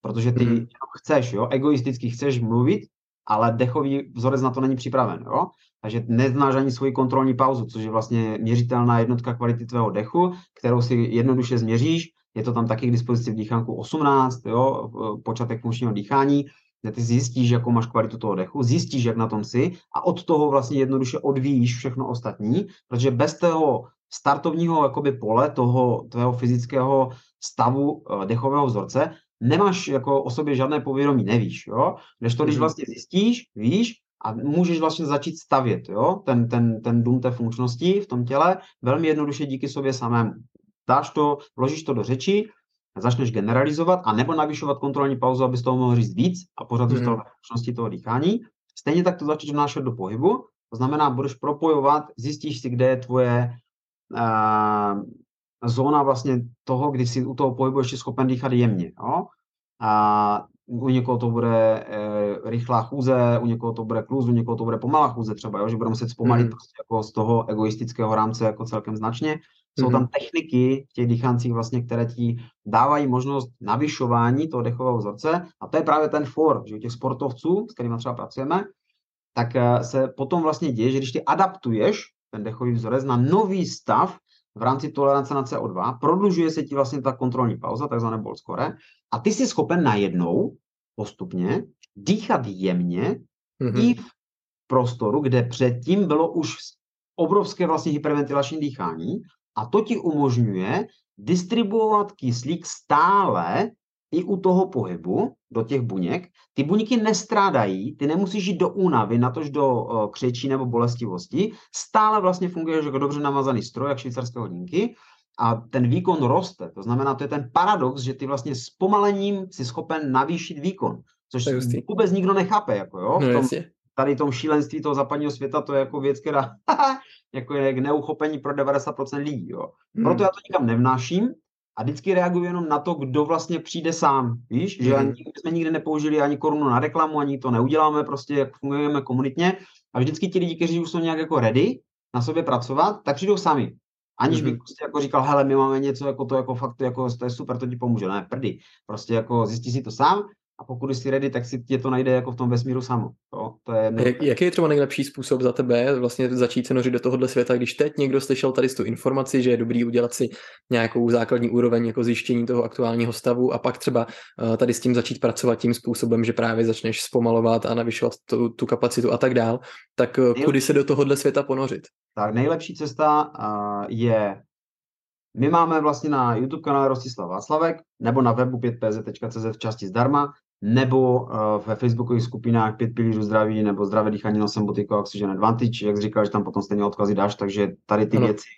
Protože ty hmm. chceš, jo? Egoisticky chceš mluvit, ale dechový vzorec na to není připraven, jo? Takže neznáš ani svoji kontrolní pauzu, což je vlastně měřitelná jednotka kvality tvého dechu, kterou si jednoduše změříš je to tam taky k dispozici v dýchánku 18, jo, počátek funkčního dýchání, kde ty zjistíš, jakou máš kvalitu toho dechu, zjistíš, jak na tom jsi a od toho vlastně jednoduše odvíjíš všechno ostatní, protože bez toho startovního jakoby pole, toho tvého fyzického stavu eh, dechového vzorce, nemáš jako o sobě žádné povědomí, nevíš, jo? Než to, když mhm. vlastně zjistíš, víš, a můžeš vlastně začít stavět, jo, ten, ten, ten dům té funkčnosti v tom těle velmi jednoduše díky sobě samému dáš to, vložíš to do řeči, začneš generalizovat a nebo navyšovat kontrolní pauzu, abys toho mohl říct víc a pořád zůstal mm. toho dýchání. Stejně tak to začneš vnášet do pohybu, to znamená, budeš propojovat, zjistíš si, kde je tvoje uh, zóna vlastně toho, kdy si u toho pohybu ještě schopen dýchat jemně. Jo? A u někoho to bude e, rychlá chůze, u někoho to bude kluz, u někoho to bude pomalá chůze třeba, jo? že budeme muset zpomalit mm. prostě jako z toho egoistického rámce jako celkem značně. Jsou tam mhm. techniky v těch dýchancích, vlastně, které ti dávají možnost navyšování toho dechového vzorce a to je právě ten for, že u těch sportovců, s kterými třeba pracujeme, tak eh, se potom vlastně děje, že když ty adaptuješ ten dechový vzorec na nový stav v rámci tolerance na CO2, prodlužuje se ti vlastně ta kontrolní pauza, takzvané bolt score, a ty jsi schopen najednou postupně dýchat jemně mm-hmm. i v prostoru, kde předtím bylo už obrovské vlastně hyperventilační dýchání a to ti umožňuje distribuovat kyslík stále i u toho pohybu do těch buněk. Ty buňky nestrádají, ty nemusíš jít do únavy, natož do uh, křečí nebo bolestivosti. Stále vlastně funguješ jako dobře namazaný stroj, jak švýcarské hodinky a ten výkon roste. To znamená, to je ten paradox, že ty vlastně s pomalením si schopen navýšit výkon, což vůbec nikdo nechápe. Jako, jo, no, v tom, tady tom šílenství toho západního světa, to je jako věc, která jako je k neuchopení pro 90% lidí. Jo. Hmm. Proto já to nikam nevnáším a vždycky reaguji jenom na to, kdo vlastně přijde sám. Víš, že ani, jsme nikdy nepoužili ani korunu na reklamu, ani to neuděláme, prostě jak fungujeme komunitně. A vždycky ti lidi, kteří už jsou nějak jako ready na sobě pracovat, tak přijdou sami. Aniž bych prostě jako říkal, hele, my máme něco jako to, jako fakt, jako to je super, to ti pomůže. Ne, prdy. Prostě jako zjistí si to sám a pokud jsi ready, tak si tě to najde jako v tom vesmíru samo. Jo? To je Jak, jaký je třeba nejlepší způsob za tebe vlastně začít se nořit do tohohle světa, když teď někdo slyšel tady tu informaci, že je dobrý udělat si nějakou základní úroveň jako zjištění toho aktuálního stavu a pak třeba uh, tady s tím začít pracovat tím způsobem, že právě začneš zpomalovat a navyšovat tu, tu kapacitu a tak dál, tak uh, kudy se do tohohle světa ponořit? Tak nejlepší cesta uh, je My máme vlastně na YouTube kanále Rostislav Václavek nebo na webu 5pz.cz v části zdarma nebo uh, ve facebookových skupinách pět pilířů zdraví nebo zdravé dýchání nosem botyko Oxygen Advantage, jak jsi říkal, že tam potom stejně odkazy dáš, takže tady ty ano. věci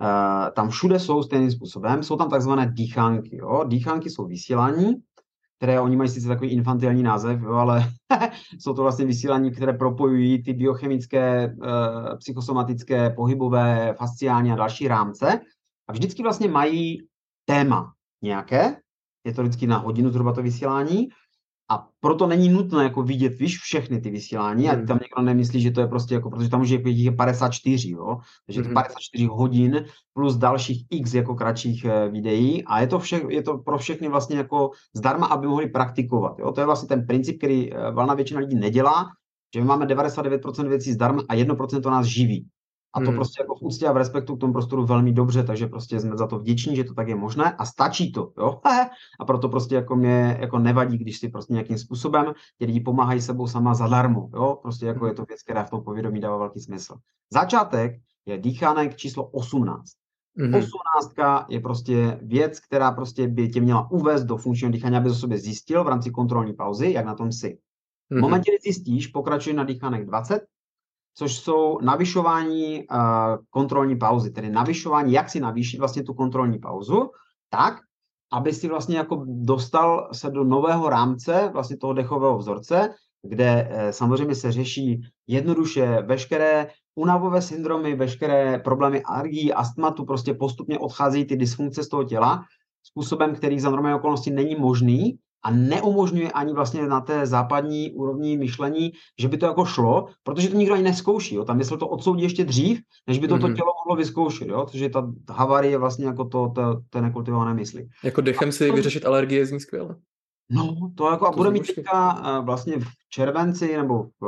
uh, tam všude jsou stejným způsobem. Jsou tam takzvané dýchánky. Jo? Dýchánky jsou vysílání, které oni mají sice takový infantilní název, jo, ale jsou to vlastně vysílání, které propojují ty biochemické, uh, psychosomatické, pohybové, fasciální a další rámce. A vždycky vlastně mají téma nějaké, je to vždycky na hodinu zhruba to vysílání, a proto není nutné jako vidět, víš, všechny ty vysílání, hmm. a tam někdo nemyslí, že to je prostě jako, protože tam už je, je 54, jo, takže hmm. 54 hodin plus dalších x jako kratších eh, videí a je to, vše, je to pro všechny vlastně jako zdarma, aby mohli praktikovat, jo, to je vlastně ten princip, který eh, valná většina lidí nedělá, že my máme 99% věcí zdarma a 1% nás živí. A to hmm. prostě jako v úctě a v respektu k tomu prostoru velmi dobře, takže prostě jsme za to vděční, že to tak je možné a stačí to, jo. A proto prostě jako mě jako nevadí, když si prostě nějakým způsobem ti lidi pomáhají sebou sama zadarmo, jo. Prostě jako je to věc, která v tom povědomí dává velký smysl. Začátek je dýchánek číslo 18. Mm-hmm. 18 je prostě věc, která prostě by tě měla uvést do funkčního dýchání, aby o sobě zjistil v rámci kontrolní pauzy, jak na tom si. V mm-hmm. momentě, kdy zjistíš, pokračuje na dýchánek 20, což jsou navyšování uh, kontrolní pauzy, tedy navyšování, jak si navýšit vlastně tu kontrolní pauzu, tak, aby si vlastně jako dostal se do nového rámce vlastně toho dechového vzorce, kde eh, samozřejmě se řeší jednoduše veškeré unavové syndromy, veškeré problémy alergií, astmatu, prostě postupně odchází ty dysfunkce z toho těla způsobem, který za normální okolnosti není možný, a neumožňuje ani vlastně na té západní úrovni myšlení, že by to jako šlo, protože to nikdo ani neskouší. Jo. Tam mysl to odsoudí ještě dřív, než by to, mm-hmm. to tělo mohlo vyzkoušet. Jo. protože ta havarie je vlastně jako to, to, to nekultivované mysli. Jako dechem si vyřešit alergie zní skvěle. No, to jako a bude mít teďka eh, vlastně v červenci, nebo v,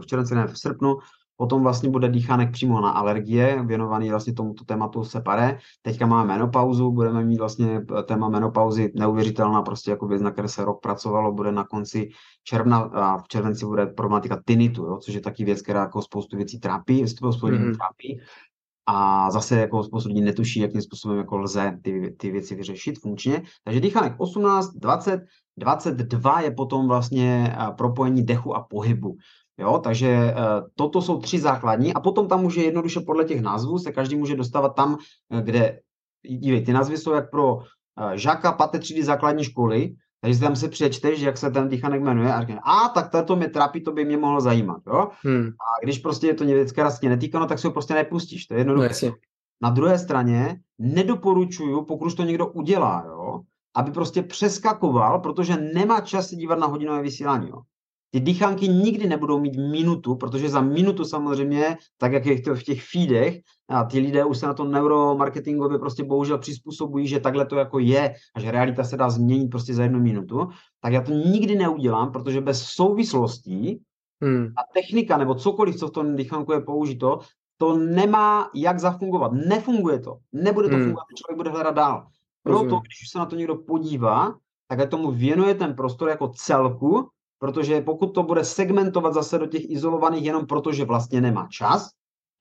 v červenci, ne, v srpnu, Potom vlastně bude dýchánek přímo na alergie, věnovaný vlastně tomuto tématu separé. Teďka máme menopauzu, budeme mít vlastně téma menopauzy neuvěřitelná, prostě jako věc, na které se rok pracovalo, bude na konci června a v červenci bude problematika tinnitu, jo, což je taky věc, která jako spoustu věcí trápí, spoustu lidí mm-hmm. trápí. A zase jako spoustu lidí netuší, jakým způsobem jako lze ty, ty věci vyřešit funkčně. Takže dýchánek 18, 20, 22 je potom vlastně propojení dechu a pohybu. Jo, takže uh, toto jsou tři základní a potom tam může jednoduše podle těch názvů se každý může dostávat tam, eh, kde, dívej, ty názvy jsou jak pro uh, žáka paté třídy základní školy, takže tam se přečteš, jak se ten dýchanek jmenuje a řekne, a tak to mě trápí, to by mě mohlo zajímat, jo. Hmm. A když prostě je to věc, která se netýká, no, tak si ho prostě nepustíš, to je jednoduché. No, Na druhé straně nedoporučuju, pokud to někdo udělá, jo, aby prostě přeskakoval, protože nemá čas se dívat na hodinové vysílání, jo. Ty dýchánky nikdy nebudou mít minutu, protože za minutu samozřejmě, tak jak je to v těch feedech, a ty lidé už se na to neuromarketingově prostě bohužel přizpůsobují, že takhle to jako je a že realita se dá změnit prostě za jednu minutu, tak já to nikdy neudělám, protože bez souvislostí hmm. a technika nebo cokoliv, co v tom dýchánku je použito, to nemá jak zafungovat. Nefunguje to. Nebude to hmm. fungovat, člověk bude hledat dál. Proto, když se na to někdo podívá, tak tomu věnuje ten prostor jako celku protože pokud to bude segmentovat zase do těch izolovaných jenom proto, že vlastně nemá čas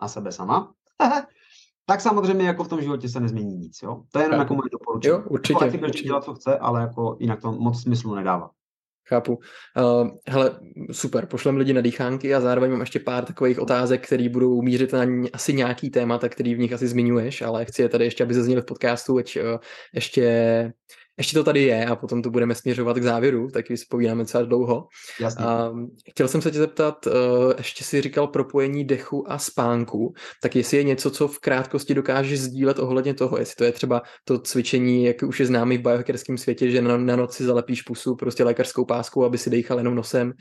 na sebe sama, tak samozřejmě jako v tom životě se nezmění nic. Jo? To je jenom jako moje doporučení. Jo, určitě. Jako určitě. dělat, co chce, ale jako jinak to moc smyslu nedává. Chápu. Uh, hele, super, pošlem lidi na dýchánky a zároveň mám ještě pár takových otázek, které budou mířit na asi nějaký témata, který v nich asi zmiňuješ, ale chci je tady ještě, aby zazněly v podcastu, ať uh, ještě ještě to tady je a potom to budeme směřovat k závěru, taky spovídáme celá dlouho. Jasně. A, chtěl jsem se tě zeptat, uh, ještě si říkal propojení dechu a spánku, tak jestli je něco, co v krátkosti dokážeš sdílet ohledně toho, jestli to je třeba to cvičení, jak už je známý v biohackerském světě, že na, na noci zalepíš pusu prostě lékařskou pásku, aby si dechal jenom nosem,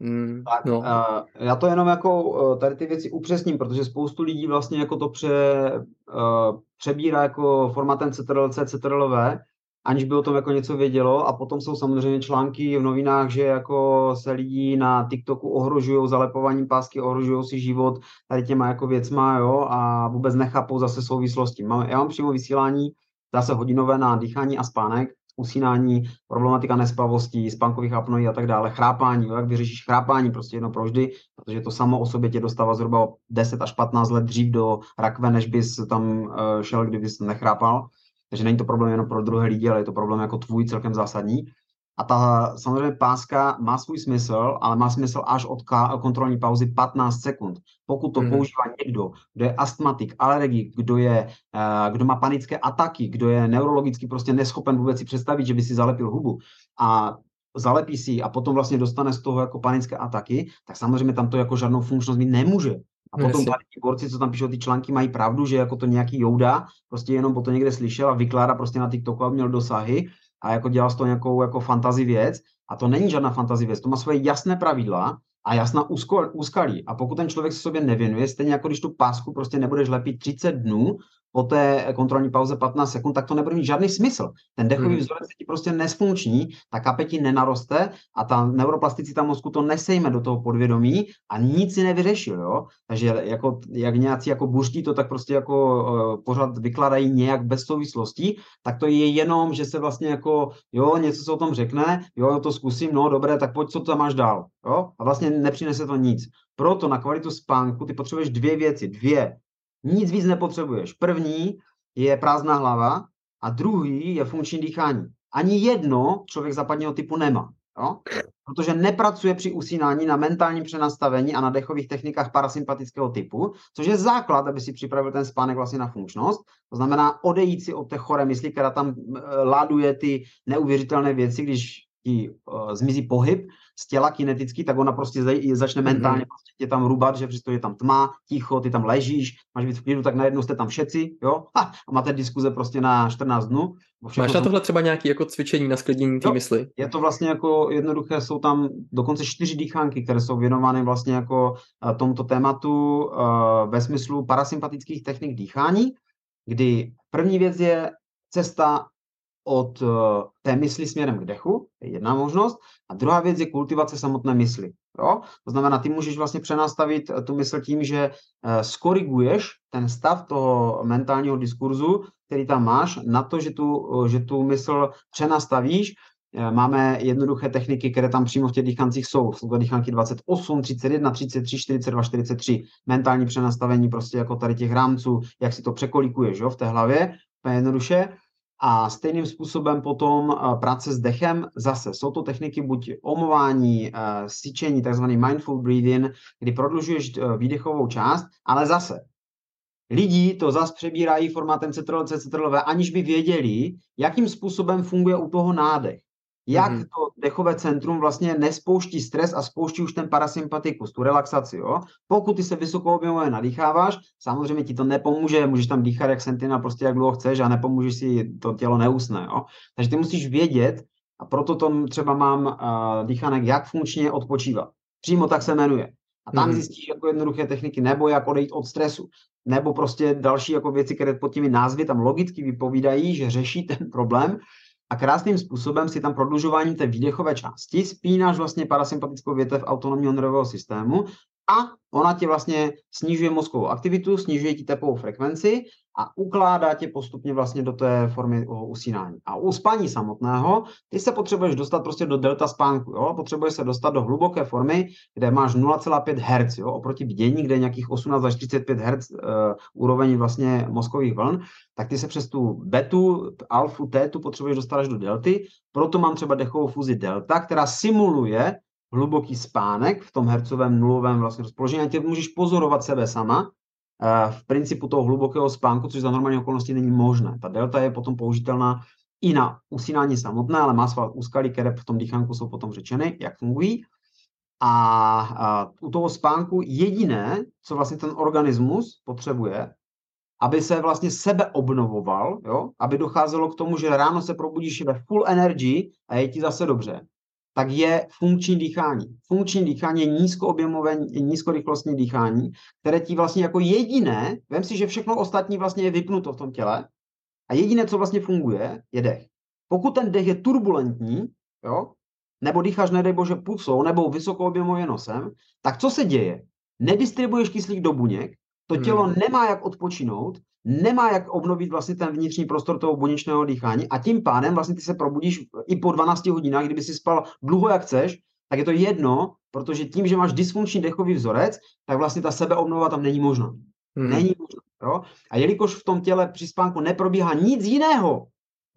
Mm, tak, no. uh, já to jenom jako uh, tady ty věci upřesním, protože spoustu lidí vlastně jako to pře, uh, přebírá jako formátem CTRL-C, CTRL-V aniž by o tom jako něco vědělo a potom jsou samozřejmě články v novinách, že jako se lidi na TikToku ohrožují zalepovaním pásky, ohrožují si život tady těma jako věcma, jo, a vůbec nechápou zase souvislosti. Já mám přímo vysílání, zase hodinové na dýchání a spánek, usínání, problematika nespavosti, spánkových apnoí a tak dále, chrápání, jo, jak vyřešíš chrápání prostě jedno proždy, protože to samo o sobě tě dostává zhruba 10 až 15 let dřív do rakve, než bys tam uh, šel, kdybys nechrápal. Takže není to problém jenom pro druhé lidi, ale je to problém jako tvůj celkem zásadní. A ta samozřejmě páska má svůj smysl, ale má smysl až od kontrolní pauzy 15 sekund. Pokud to hmm. používá někdo, kdo je astmatik, alergik, kdo, je, uh, kdo má panické ataky, kdo je neurologicky prostě neschopen vůbec si představit, že by si zalepil hubu a zalepí si a potom vlastně dostane z toho jako panické ataky, tak samozřejmě tam to jako žádnou funkčnost mít nemůže. A no, potom tady ti borci, co tam píšou ty články, mají pravdu, že jako to nějaký Jouda prostě jenom po to někde slyšel a vykládá prostě na TikToku a měl dosahy a jako dělal z toho nějakou jako fantazi věc. A to není žádná fantazi věc, to má svoje jasné pravidla a jasná úskalí. A pokud ten člověk se sobě nevěnuje, stejně jako když tu pásku prostě nebudeš lepit 30 dnů, po té kontrolní pauze 15 sekund, tak to nebude mít žádný smysl. Ten dechový hmm. vzorec je ti prostě nesfunkční, ta kapeti nenaroste a ta neuroplasticita mozku to nesejme do toho podvědomí a nic si nevyřešil, jo. Takže jako, jak nějací jako buští to tak prostě jako uh, pořád vykladají nějak bez souvislostí, tak to je jenom, že se vlastně jako, jo, něco se o tom řekne, jo, to zkusím, no dobré, tak pojď, co tam máš dál, jo. A vlastně nepřinese to nic. Proto na kvalitu spánku ty potřebuješ dvě věci, dvě. Nic víc nepotřebuješ. První je prázdná hlava a druhý je funkční dýchání. Ani jedno člověk západního typu nemá. Jo? Protože nepracuje při usínání na mentálním přenastavení a na dechových technikách parasympatického typu, což je základ, aby si připravil ten spánek vlastně na funkčnost. To znamená odejít si od té chore mysli, která tam eh, láduje ty neuvěřitelné věci, když ti uh, zmizí pohyb z těla kinetický, tak ona prostě začne mentálně mm-hmm. prostě tě tam rubat, že přesto je tam tma, ticho, ty tam ležíš, máš být v klidu, tak najednou jste tam všetci, jo, ha, a máte diskuze prostě na 14 dnů. Máš na tohle třeba nějaké jako cvičení na sklidnění té mysli? Je to vlastně jako jednoduché, jsou tam dokonce čtyři dýchánky, které jsou věnovány vlastně jako uh, tomuto tématu uh, ve smyslu parasympatických technik dýchání, kdy první věc je cesta od uh, té mysli směrem k dechu, je jedna možnost, a druhá věc je kultivace samotné mysli. Jo? To znamená, ty můžeš vlastně přenastavit eh, tu mysl tím, že uh, skoriguješ ten stav toho mentálního diskurzu, který tam máš, na to, že tu, že tu mysl přenastavíš. Máme jednoduché techniky, které tam přímo v těch dýchancích jsou. Jsou to dýchanky 28, 31, 33, 42, 43. Mentální přenastavení prostě jako tady těch rámců, jak si to překolikuješ jo, v té hlavě, jednoduše. A stejným způsobem potom eh, práce s dechem, zase jsou to techniky buď omování, eh, syčení, takzvaný mindful breathing, kdy prodlužuješ eh, výdechovou část, ale zase lidi to zase přebírají formátem CTRL, CTRL, aniž by věděli, jakým způsobem funguje u toho nádech jak mm-hmm. to dechové centrum vlastně nespouští stres a spouští už ten parasympatikus, tu relaxaci. Jo? Pokud ty se vysokoobjemově nadýcháváš, samozřejmě ti to nepomůže, můžeš tam dýchat jak sentina, prostě jak dlouho chceš a nepomůžeš si, to tělo neusne. Jo? Takže ty musíš vědět, a proto tom třeba mám uh, dýchanek, jak funkčně odpočívat. Přímo tak se jmenuje. A tam mm-hmm. zjistíš jako jednoduché techniky, nebo jak odejít od stresu, nebo prostě další jako věci, které pod těmi názvy tam logicky vypovídají, že řeší ten problém a krásným způsobem si tam prodlužováním té výdechové části spínáš vlastně parasympatickou větev autonomního nervového systému a ona ti vlastně snižuje mozkovou aktivitu, snižuje ti tepovou frekvenci a ukládá tě postupně vlastně do té formy usínání. A u spání samotného, ty se potřebuješ dostat prostě do delta spánku, jo? potřebuješ se dostat do hluboké formy, kde máš 0,5 Hz, jo? oproti bdění, kde je nějakých 18 až 35 Hz uh, úroveň vlastně mozkových vln, tak ty se přes tu betu, alfu, tetu potřebuješ dostat až do delty, proto mám třeba dechovou fuzi delta, která simuluje hluboký spánek v tom hercovém nulovém vlastně rozpoložení a tě můžeš pozorovat sebe sama v principu toho hlubokého spánku, což za normální okolnosti není možné. Ta delta je potom použitelná i na usínání samotné, ale má svá úskalí, které v tom dýchánku jsou potom řečeny, jak fungují. A, a u toho spánku jediné, co vlastně ten organismus potřebuje, aby se vlastně sebe obnovoval, jo? aby docházelo k tomu, že ráno se probudíš ve full energy a je ti zase dobře, tak je funkční dýchání. Funkční dýchání je nízkoobjemové, nízkorychlostní dýchání, které ti vlastně jako jediné, vem si, že všechno ostatní vlastně je vypnuto v tom těle a jediné, co vlastně funguje, je dech. Pokud ten dech je turbulentní, jo, nebo dýcháš, nedej bože, pusou, nebo vysokoobjemově nosem, tak co se děje? Nedistribuješ kyslík do buněk, to tělo hmm. nemá jak odpočinout, nemá jak obnovit vlastně ten vnitřní prostor toho buněčného dýchání a tím pádem vlastně ty se probudíš i po 12 hodinách, kdyby si spal dlouho jak chceš, tak je to jedno, protože tím, že máš dysfunkční dechový vzorec, tak vlastně ta sebeobnova tam není možná. Mm. Není možné. Jo? A jelikož v tom těle při spánku neprobíhá nic jiného,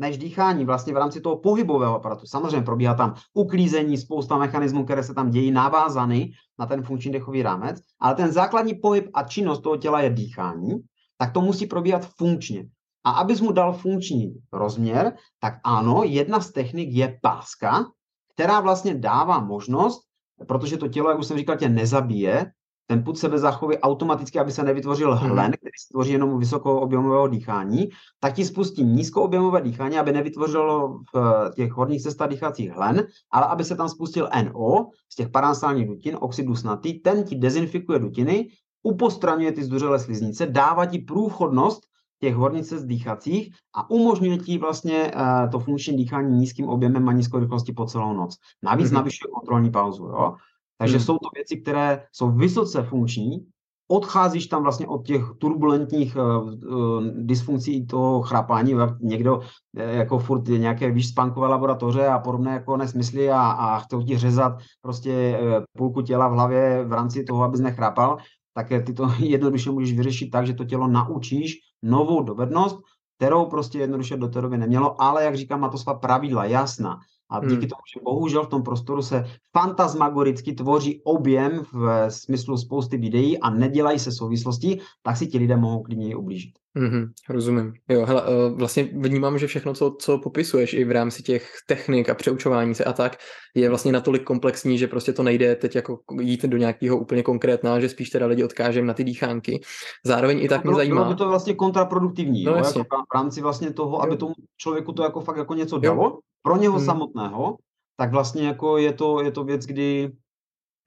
než dýchání vlastně v rámci toho pohybového aparatu. Samozřejmě probíhá tam uklízení, spousta mechanismů, které se tam dějí, navázany na ten funkční dechový rámec, ale ten základní pohyb a činnost toho těla je dýchání, tak to musí probíhat funkčně. A abys mu dal funkční rozměr, tak ano, jedna z technik je páska, která vlastně dává možnost, protože to tělo, jak už jsem říkal, tě nezabije, ten put sebe zachoví automaticky, aby se nevytvořil hlen, který se tvoří jenom vysokoobjemového dýchání, tak ti spustí nízkoobjemové dýchání, aby nevytvořilo v eh, těch horních cestách dýchacích hlen, ale aby se tam spustil NO z těch paransálních dutin, oxid dusnatý, ten ti dezinfikuje dutiny, upostraňuje ty zduřelé sliznice, dává ti průchodnost těch horních cest dýchacích a umožňuje ti vlastně uh, to funkční dýchání nízkým objemem a nízkou rychlostí po celou noc. Navíc mm-hmm. navyšuje kontrolní pauzu. Jo? Takže hmm. jsou to věci, které jsou vysoce funkční, odcházíš tam vlastně od těch turbulentních uh, uh, dysfunkcí toho chrápání, někdo uh, jako furt je nějaké víš spánkové laboratoře a podobné jako nesmysly a, a chtěl ti řezat prostě uh, půlku těla v hlavě v rámci toho, abys nechrápal, tak ty to jednoduše můžeš vyřešit tak, že to tělo naučíš novou dovednost, kterou prostě jednoduše do té doby nemělo, ale jak říkám, má to svá pravidla, jasná. A díky hmm. tomu, že bohužel v tom prostoru se fantasmagoricky tvoří objem v smyslu spousty videí a nedělají se souvislosti, tak si ti lidé mohou klidně ublížit. Mm-hmm, rozumím. Jo, hele, eh, vlastně vnímám, že všechno, co, co popisuješ i v rámci těch technik a přeučování se a tak, je vlastně natolik komplexní, že prostě to nejde teď jako jít do nějakého úplně konkrétná, že spíš teda lidi odkážeme na ty dýchánky. Zároveň i tak mě zajímá. Bylo by to vlastně kontraproduktivní, no, jo, jako v rámci vlastně toho, aby tomu člověku to jako fakt jako něco dalo, jo. pro něho hmm. samotného, tak vlastně jako je to, je to věc, kdy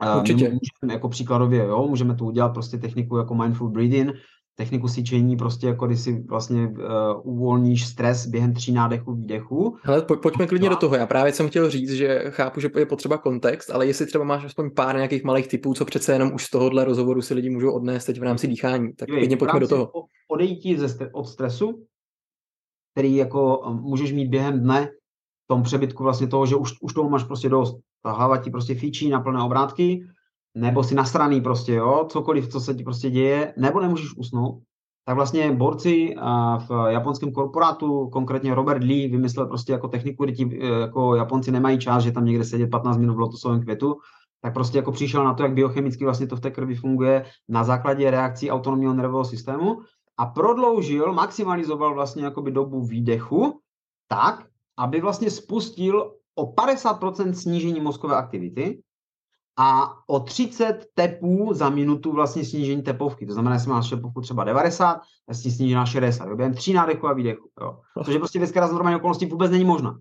eh, Určitě. můžeme jako příkladově, jo, můžeme to udělat prostě techniku jako mindful breathing, techniku cvičení, prostě jako když si vlastně uh, uvolníš stres během tří nádechů, výdechů. Hele, po, pojďme klidně do toho. Já právě jsem chtěl říct, že chápu, že je potřeba kontext, ale jestli třeba máš aspoň pár nějakých malých typů, co přece jenom už z tohohle rozhovoru si lidi můžou odnést teď v rámci dýchání, tak jo, klidně pojďme do toho. Odejítí ze, od stresu, který jako eh, můžeš mít během dne, v tom přebytku vlastně toho, že už, už toho máš prostě dost. Ta hlava ti prostě fíčí na plné obrátky, nebo si nasraný prostě, jo, cokoliv, co se ti prostě děje, nebo nemůžeš usnout, tak vlastně borci v japonském korporátu, konkrétně Robert Lee, vymyslel prostě jako techniku, kdy ti e, jako Japonci nemají čas, že tam někde sedět 15 minut v lotosovém květu, tak prostě jako přišel na to, jak biochemicky vlastně to v té krvi funguje na základě reakcí autonomního nervového systému a prodloužil, maximalizoval vlastně jakoby dobu výdechu tak, aby vlastně spustil o 50% snížení mozkové aktivity, a o 30 tepů za minutu vlastně snížení tepovky. To znamená, že máš tepovku třeba 90, vlastně sníží na 60, jo, během 3 nádechů a výdechu. Jo. Což je prostě věc, která z normální okolností vůbec není možná.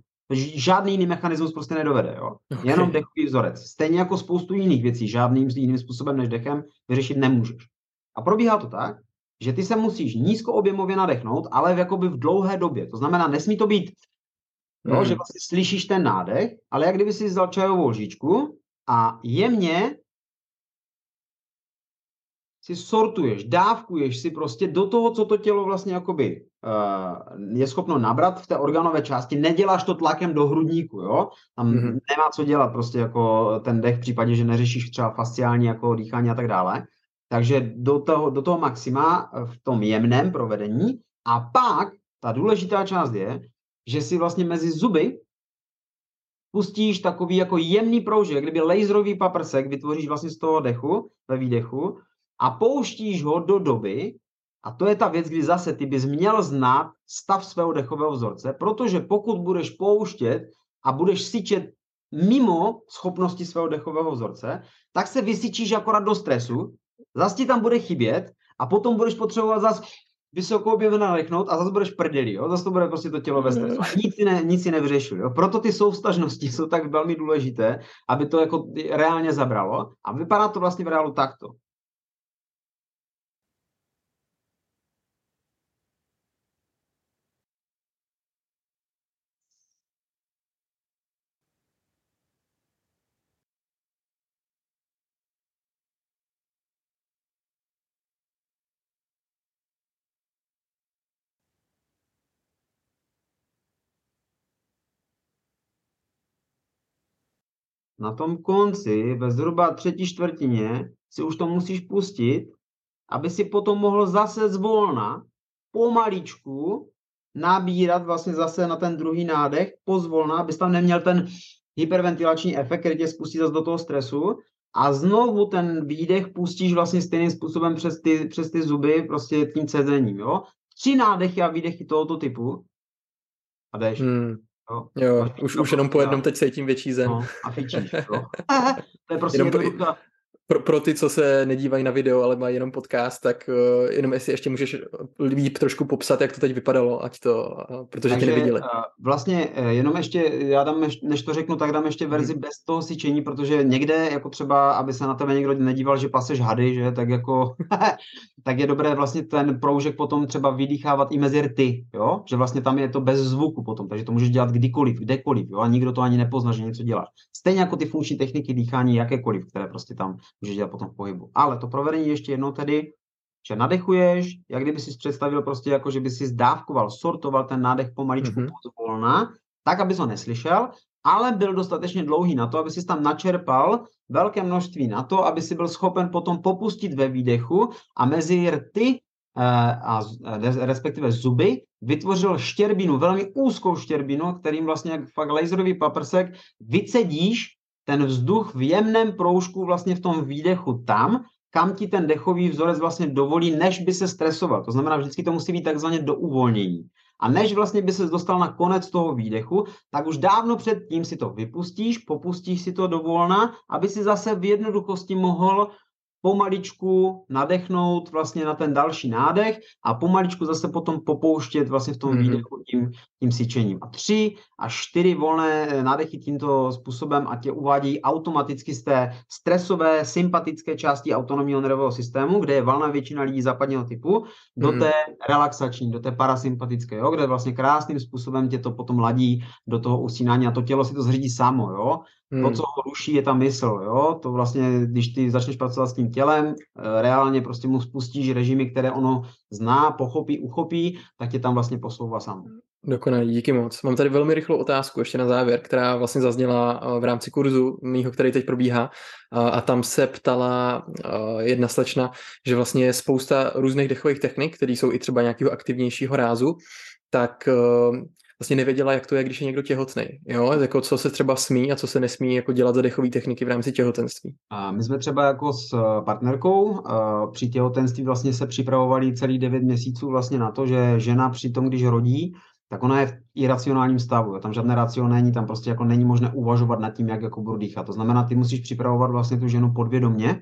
Žádný jiný mechanismus prostě nedovede. Jo. Okay. Jenom dechový vzorec. Stejně jako spoustu jiných věcí, žádným jiným způsobem než dechem vyřešit nemůžeš. A probíhá to tak, že ty se musíš nízkoobjemově nadechnout, ale v, jakoby v dlouhé době. To znamená, nesmí to být, jo, hmm. že vlastně slyšíš ten nádech, ale jak kdyby si vzal čajovou lžičku a jemně si sortuješ, dávkuješ si prostě do toho, co to tělo vlastně jakoby uh, je schopno nabrat v té organové části, neděláš to tlakem do hrudníku, jo? Tam mm-hmm. nemá co dělat prostě jako ten dech v případě, že neřešíš třeba fasciální jako dýchání a tak dále. Takže do toho, do toho maxima v tom jemném provedení a pak ta důležitá část je, že si vlastně mezi zuby pustíš takový jako jemný proužek, kdyby laserový paprsek vytvoříš vlastně z toho dechu, ve výdechu a pouštíš ho do doby, a to je ta věc, kdy zase ty bys měl znát stav svého dechového vzorce, protože pokud budeš pouštět a budeš syčet mimo schopnosti svého dechového vzorce, tak se vysyčíš akorát do stresu, zase ti tam bude chybět a potom budeš potřebovat zase vysokou objevu nadechnout a zase budeš prdeli, jo? zase to bude prostě to tělo ve stresu. A nic si, ne, nic si nevyřešil. Jo? Proto ty soustažnosti jsou tak velmi důležité, aby to jako reálně zabralo. A vypadá to vlastně v reálu takto. Na tom konci, ve zhruba třetí čtvrtině, si už to musíš pustit aby si potom mohl zase zvolna, pomaličku, nabírat vlastně zase na ten druhý nádech, pozvolna, abys tam neměl ten hyperventilační efekt, který tě spustí zase do toho stresu a znovu ten výdech pustíš vlastně stejným způsobem přes ty, přes ty zuby, prostě tím cezením, jo. Tři nádechy a výdechy tohoto typu a jdeš. Hmm. Jo, jo už, už jenom po jednom teď cítím větší zen. No, a fičíš, jo. to je prostě jenom, pro, pro ty, co se nedívají na video, ale mají jenom podcast, tak uh, jenom jestli ještě můžeš líp trošku popsat, jak to teď vypadalo, ať to, uh, protože Takže, tě neviděli. Uh, vlastně uh, jenom ještě, já dám, než to řeknu, tak dám ještě verzi hmm. bez toho syčení, protože někde, jako třeba, aby se na tebe někdo nedíval, že paseš hady, že, tak jako, tak je dobré vlastně ten proužek potom třeba vydýchávat i mezi rty, jo, že vlastně tam je to bez zvuku potom, takže to můžeš dělat kdykoliv, kdekoliv, jo, a nikdo to ani nepozná, že něco děláš. Stejně jako ty funkční techniky dýchání jakékoliv, které prostě tam můžeš dělat potom v pohybu. Ale to provedení ještě jednou tedy, že nadechuješ, jak kdyby si představil prostě jako, že by si zdávkoval, sortoval ten nádech pomaličku mm-hmm. pozvolna, tak, aby ho neslyšel, ale byl dostatečně dlouhý na to, aby si tam načerpal velké množství na to, aby si byl schopen potom popustit ve výdechu a mezi rty eh, a eh, respektive zuby vytvořil štěrbinu, velmi úzkou štěrbinu, kterým vlastně jak fakt laserový paprsek vycedíš ten vzduch v jemném proužku vlastně v tom výdechu tam, kam ti ten dechový vzorec vlastně dovolí, než by se stresoval. To znamená, vždycky to musí být takzvaně do uvolnění. A než vlastně by se dostal na konec toho výdechu, tak už dávno předtím si to vypustíš, popustíš si to do volna, aby si zase v jednoduchosti mohl pomaličku nadechnout vlastně na ten další nádech a pomaličku zase potom popouštět vlastně v tom mm-hmm. výdechu tím, tím syčením. A tři až čtyři volné eh, nádechy tímto způsobem a tě uvádí automaticky z té stresové, sympatické části autonomního nervového systému, kde je valná většina lidí západního typu, do mm. té relaxační, do té parasympatické, jo, kde vlastně krásným způsobem tě to potom ladí do toho usínání a to tělo si to zřídí samo, jo. Hmm. To, co ho ruší, je ta mysl, jo. To vlastně, když ty začneš pracovat s tím tělem, eh, reálně prostě mu spustíš režimy, které ono zná, pochopí, uchopí, tak tě tam vlastně posouvá sám. Dokonalý, díky moc. Mám tady velmi rychlou otázku ještě na závěr, která vlastně zazněla eh, v rámci kurzu mýho, který teď probíhá a tam se ptala eh, jedna slečna, že vlastně je spousta různých dechových technik, které jsou i třeba nějakého aktivnějšího rázu, tak vlastně nevěděla, jak to je, když je někdo těhotný. Jo? Jako co se třeba smí a co se nesmí jako dělat za dechové techniky v rámci těhotenství. A my jsme třeba jako s eh, partnerkou eh, při těhotenství vlastně se připravovali celý 9 měsíců vlastně na to, že žena při tom, když rodí, tak ona je v iracionálním stavu. Tam žádné racio není, tam prostě jako není možné uvažovat nad tím, jak jako budu dýchat. To znamená, ty musíš připravovat vlastně tu ženu podvědomě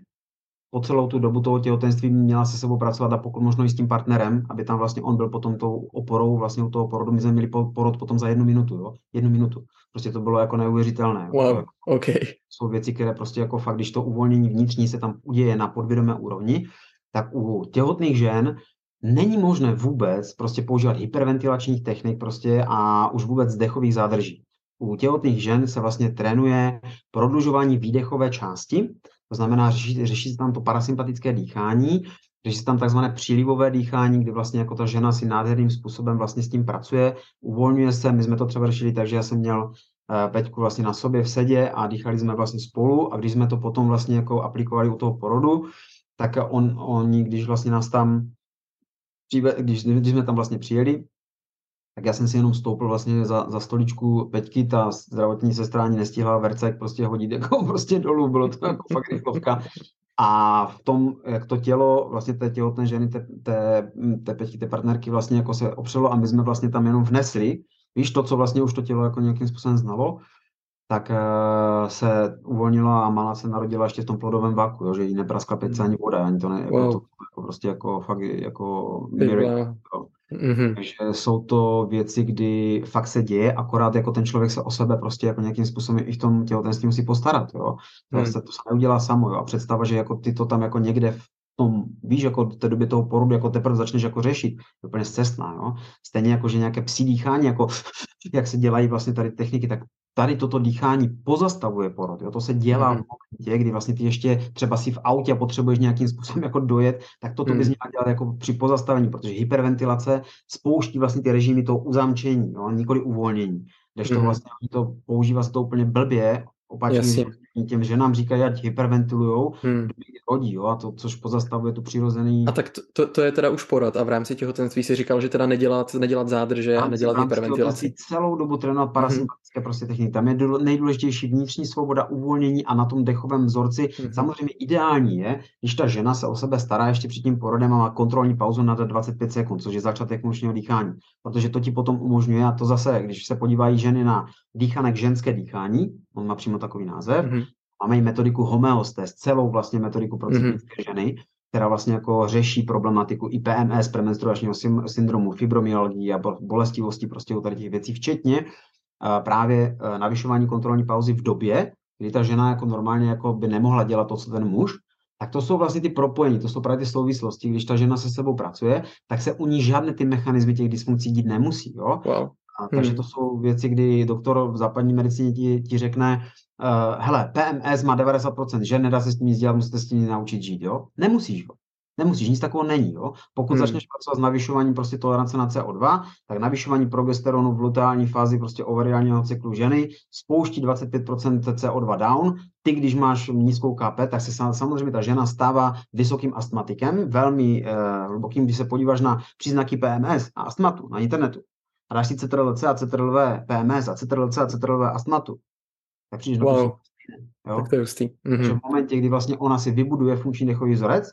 po celou tu dobu toho těhotenství měla se sebou pracovat a pokud možno i s tím partnerem, aby tam vlastně on byl potom tou oporou vlastně u toho porodu. My jsme měli porod potom za jednu minutu, jo? Jednu minutu. Prostě to bylo jako neuvěřitelné. Wow, jako, okay. Jsou věci, které prostě jako fakt, když to uvolnění vnitřní se tam uděje na podvědomé úrovni, tak u těhotných žen není možné vůbec prostě používat hyperventilačních technik prostě a už vůbec dechových zádrží. U těhotných žen se vlastně trénuje prodlužování výdechové části, to znamená, řeší, řeší se tam to parasympatické dýchání, řeší se tam takzvané přílivové dýchání, kdy vlastně jako ta žena si nádherným způsobem vlastně s tím pracuje, uvolňuje se. My jsme to třeba řešili tak, že já jsem měl uh, Peťku vlastně na sobě v sedě a dýchali jsme vlastně spolu a když jsme to potom vlastně jako aplikovali u toho porodu, tak on, oni, když vlastně nás tam, když, když jsme tam vlastně přijeli, tak já jsem si jenom stoupil vlastně za, za stoličku Peťky, ta zdravotní sestra ani nestihla vercek prostě hodit jako prostě dolů, bylo to jako fakt rychlovka. A v tom, jak to tělo vlastně té těhotné ženy, té, té, té Peťky, té partnerky vlastně jako se opřelo a my jsme vlastně tam jenom vnesli, víš, to, co vlastně už to tělo jako nějakým způsobem znalo, tak uh, se uvolnila a malá se narodila ještě v tom plodovém vaku, jo, že jí nepraskla pece ani voda, ani to ne, jako, wow. to, jako prostě jako fakt jako miracle, Mm-hmm. Takže jsou to věci, kdy fakt se děje, akorát jako ten člověk se o sebe prostě jako nějakým způsobem i v tom těhotenství musí postarat, jo. To, mm. se, to se neudělá samo, jo. A představa, že jako ty to tam jako někde v tom, víš, jako v té době toho porodu, jako teprve začneš jako řešit, je úplně zcestná, jo. Stejně jako, že nějaké psí dýchání, jako jak se dělají vlastně tady techniky, tak tady toto dýchání pozastavuje porod. Jo? To se dělá mm. v momentě, kdy vlastně ty ještě třeba si v autě a potřebuješ nějakým způsobem jako dojet, tak toto mm. bys měla dělat jako při pozastavení, protože hyperventilace spouští vlastně ty režimy toho uzamčení, jo? nikoli uvolnění. Když to mm. vlastně to používá se to úplně blbě, opačně, těm ženám říkají, ať hyperventilujou, hmm. rodí, jo, a to, což pozastavuje tu přirozený... A tak to, to, to, je teda už porad a v rámci těhotenství si říkal, že teda nedělat, nedělat zádrže a nedělat hyperventilaci. celou dobu trénovat hmm. parasympatické hmm. prostě techniky. Tam je nejdůležitější vnitřní svoboda, uvolnění a na tom dechovém vzorci. Hmm. Samozřejmě ideální je, když ta žena se o sebe stará ještě před tím porodem a má kontrolní pauzu na 25 sekund, což je začátek nočního dýchání, protože to ti potom umožňuje, a to zase, když se podívají ženy na dýchanek ženské dýchání, on má přímo takový název, mm-hmm. máme i metodiku homeostés, celou vlastně metodiku pro mm-hmm. ženy, která vlastně jako řeší problematiku i PMS, premenstruačního syndromu, fibromyalgii a bolestivosti prostě u tady těch věcí, včetně uh, právě uh, navyšování kontrolní pauzy v době, kdy ta žena jako normálně jako by nemohla dělat to, co ten muž, tak to jsou vlastně ty propojení, to jsou právě ty souvislosti. Když ta žena se sebou pracuje, tak se u ní žádné ty mechanizmy těch dysfunkcí dít nemusí. Jo? Wow. A, takže hmm. to jsou věci, kdy doktor v západní medicíně ti, ti řekne, uh, hele, PMS má 90% že nedá se s tím nic dělat, musíte s tím naučit žít, jo? Nemusíš, jo. Nemusíš, nic takového není. Jo? Pokud hmm. začneš pracovat s navyšováním prostě tolerance na CO2, tak navyšování progesteronu v luteální fázi prostě ovariálního cyklu ženy spouští 25% CO2 down. Ty, když máš nízkou KP, tak se samozřejmě ta žena stává vysokým astmatikem, velmi eh, hlubokým, když se podíváš na příznaky PMS a astmatu na internetu dáš si CTRL-C a CTRL-V PMS a CTRL-C a CTRL-V astmatu, tak přijdeš wow. do Jo? Tak to je hustý. Mm-hmm. v momentě, kdy vlastně ona si vybuduje funkční dechový vzorec,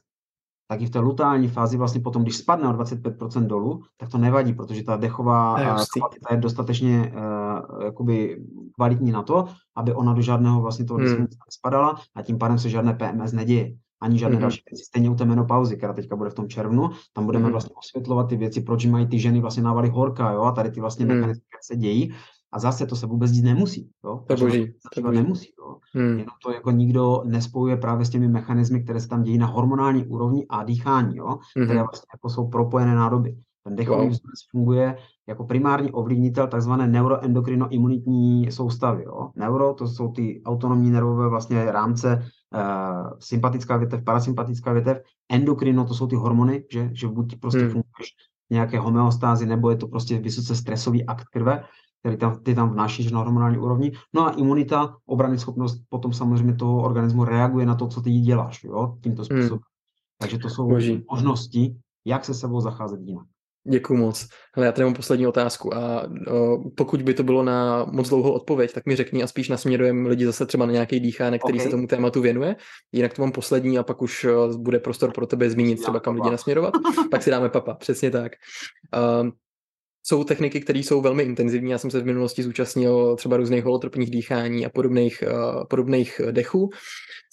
tak i v té lutální fázi vlastně potom, když spadne o 25% dolů, tak to nevadí, protože ta dechová kvalita je dostatečně uh, jakoby kvalitní na to, aby ona do žádného vlastně toho hmm. spadala a tím pádem se žádné PMS neděje ani žádné mm-hmm. další věci. Stejně u té menopauzy, která teďka bude v tom červnu, tam budeme mm-hmm. vlastně osvětlovat ty věci, proč mají ty ženy vlastně návaly horka, jo, a tady ty vlastně mm. mechanizmy se dějí. A zase to se vůbec dít nemusí. Jo? To boží. To boží. nemusí. Jo? Hmm. Jenom to jako nikdo nespojuje právě s těmi mechanismy, které se tam dějí na hormonální úrovni a dýchání, jo? Hmm. které vlastně jako jsou propojené nádoby. Ten dechový wow. vzorec funguje jako primární ovlivnitel tzv. neuroendokrinoimunitní soustavy. Jo? Neuro, to jsou ty autonomní nervové vlastně rámce, sympatická větev, parasympatická větev, endokrino, to jsou ty hormony, že, že buď prostě hmm. funguješ nějaké homeostázy, nebo je to prostě vysoce stresový akt krve, který tam, ty tam vnášíš na hormonální úrovni. No a imunita, obrany schopnost potom samozřejmě toho organismu reaguje na to, co ty děláš, jo, tímto hmm. způsobem. Hmm. Takže to jsou Boží. možnosti, jak se sebou zacházet jinak. Děkuji moc. Hele, já tady mám poslední otázku a o, pokud by to bylo na moc dlouhou odpověď, tak mi řekni a spíš nasměrujem lidi zase třeba na nějaký dýchánek, který okay. se tomu tématu věnuje. Jinak to mám poslední a pak už bude prostor pro tebe zmínit třeba kam lidi nasměrovat. pak si dáme papa, přesně tak. Uh, jsou techniky, které jsou velmi intenzivní. Já jsem se v minulosti zúčastnil třeba různých holotropních dýchání a podobných, uh, podobných dechů,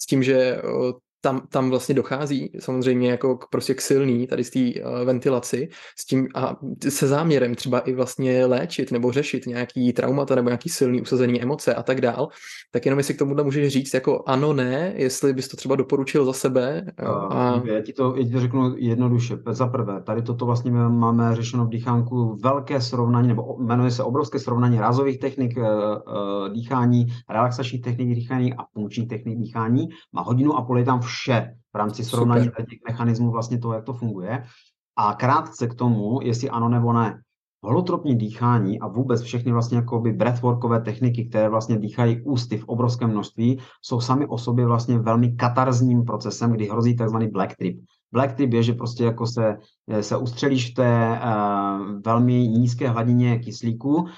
s tím, že uh, tam, tam vlastně dochází samozřejmě jako k, prostě k silný tady z té uh, ventilaci s tím a se záměrem třeba i vlastně léčit nebo řešit nějaký traumata nebo nějaký silný usazený emoce a tak dál, tak jenom jestli k tomuhle můžeš říct jako ano, ne, jestli bys to třeba doporučil za sebe. A... Já, ti to, já ti to řeknu jednoduše. Za prvé, tady toto vlastně máme řešeno v dýchánku velké srovnání, nebo jmenuje se obrovské srovnání rázových technik uh, uh, dýchání, relaxačních technik dýchání a funkčních technik dýchání. Má hodinu a půl je tam vše v rámci srovnání těch mechanismů vlastně toho, jak to funguje. A krátce k tomu, jestli ano nebo ne. Holotropní dýchání a vůbec všechny vlastně jakoby breathworkové techniky, které vlastně dýchají ústy v obrovském množství, jsou sami o sobě vlastně velmi katarzním procesem, kdy hrozí takzvaný black trip. Black trip je, že prostě jako se, se ustřelíš v té uh, velmi nízké hladině kyslíku, uh,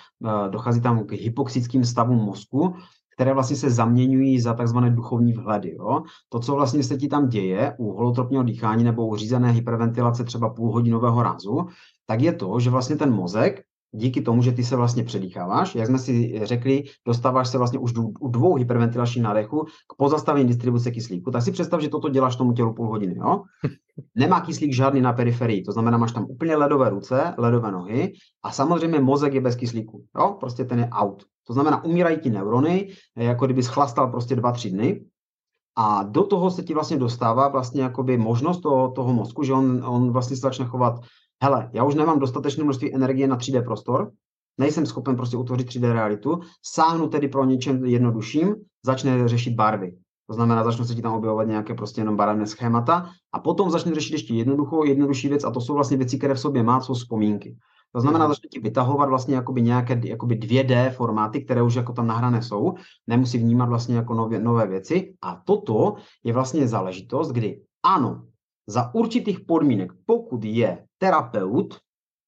dochází tam k hypoxickým stavům mozku které vlastně se zaměňují za takzvané duchovní vhledy. Jo? To, co vlastně se ti tam děje u holotropního dýchání nebo u řízené hyperventilace třeba půlhodinového rázu, tak je to, že vlastně ten mozek díky tomu, že ty se vlastně předýcháváš, jak jsme si řekli, dostáváš se vlastně už u dvou hyperventilačních nádechů k pozastavení distribuce kyslíku, tak si představ, že toto děláš tomu tělu půl hodiny. Jo? Nemá kyslík žádný na periferii, to znamená, máš tam úplně ledové ruce, ledové nohy a samozřejmě mozek je bez kyslíku. Jo? Prostě ten je out. To znamená, umírají ti neurony, jako kdyby schlastal prostě dva, tři dny, a do toho se ti vlastně dostává vlastně jakoby možnost toho, toho mozku, že on, on vlastně se začne chovat, hele, já už nemám dostatečné množství energie na 3D prostor, nejsem schopen prostě utvořit 3D realitu, sáhnu tedy pro něčem jednodušším, začne řešit barvy. To znamená, začne se ti tam objevovat nějaké prostě jenom barevné schémata a potom začne řešit ještě jednoduchou, jednodušší věc a to jsou vlastně věci, které v sobě má, jsou vzpomínky. To znamená, mhm. začne ti vytahovat vlastně jakoby nějaké jakoby 2D formáty, které už jako tam nahrané jsou, nemusí vnímat vlastně jako nové, nové věci. A toto je vlastně záležitost, kdy ano, za určitých podmínek, pokud je terapeut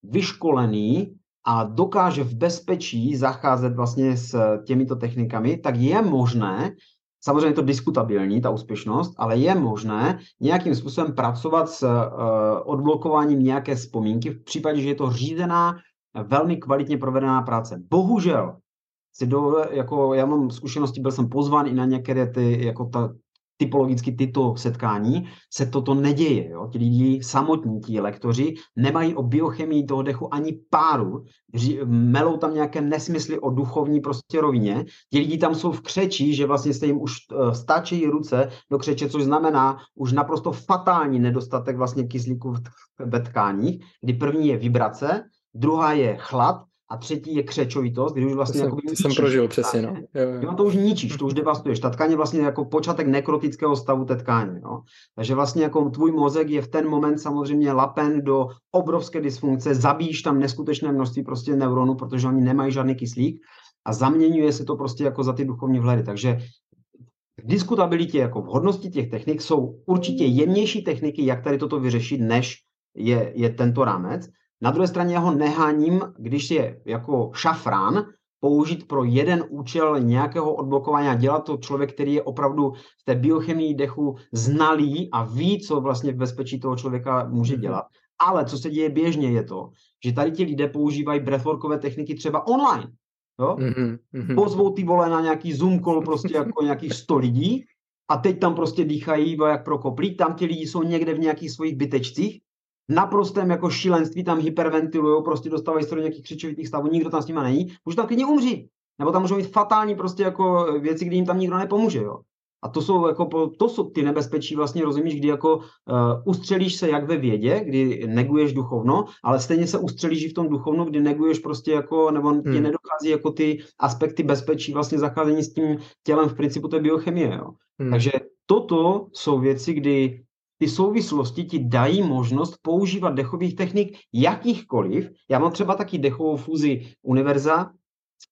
vyškolený a dokáže v bezpečí zacházet vlastně s těmito technikami, tak je možné, samozřejmě je to diskutabilní, ta úspěšnost, ale je možné nějakým způsobem pracovat s uh, odblokováním nějaké vzpomínky v případě, že je to řízená, velmi kvalitně provedená práce. Bohužel, si do, jako já mám zkušenosti, byl jsem pozván i na některé ty, jako ta, typologicky tyto setkání, se toto neděje. Jo? Ti lidi samotní, ti lektoři, nemají o biochemii toho dechu ani páru, melou tam nějaké nesmysly o duchovní prostě rovině. Ti lidi tam jsou v křeči, že vlastně se jim už uh, stáčejí ruce do křeče, což znamená už naprosto fatální nedostatek vlastně kyslíku v tkáních, kdy první je vibrace, druhá je chlad a třetí je křečovitost, kdy už vlastně jako jsem prožil přesně, no. Jo, jo. to už ničíš, to už devastuješ. Ta tkáň je vlastně jako počátek nekrotického stavu té tkáně. Jo. Takže vlastně jako tvůj mozek je v ten moment samozřejmě lapen do obrovské dysfunkce, zabíjíš tam neskutečné množství prostě neuronů, protože oni nemají žádný kyslík a zaměňuje se to prostě jako za ty duchovní vhledy. Takže v diskutabilitě, jako v hodnosti těch technik jsou určitě jemnější techniky, jak tady toto vyřešit, než je, je tento rámec. Na druhé straně ho neháním, když je jako šafrán použít pro jeden účel nějakého odblokování a dělat to člověk, který je opravdu v té biochemii dechu znalý a ví, co vlastně v bezpečí toho člověka může mhm. dělat. Ale co se děje běžně je to, že tady ti lidé používají breathworkové techniky třeba online. Jo? Mm-hmm. Pozvou ty vole na nějaký Zoom call prostě jako nějakých 100 lidí a teď tam prostě dýchají jak pro koplík, tam ti lidi jsou někde v nějakých svých bytečcích naprostém jako šílenství tam hyperventilují, prostě dostávají se do nějakých křičovitých stavů, nikdo tam s nimi není, může tam klidně umřít. Nebo tam můžou mít fatální prostě jako věci, kdy jim tam nikdo nepomůže, jo. A to jsou, jako, to jsou ty nebezpečí, vlastně rozumíš, kdy jako uh, ustřelíš se jak ve vědě, kdy neguješ duchovno, ale stejně se ustřelíš i v tom duchovnu, kdy neguješ prostě jako, nebo hmm. ti nedochází jako ty aspekty bezpečí vlastně zacházení s tím tělem v principu té biochemie, jo. Hmm. Takže toto jsou věci, kdy ty souvislosti ti dají možnost používat dechových technik jakýchkoliv. Já mám třeba taky dechovou fúzi univerza,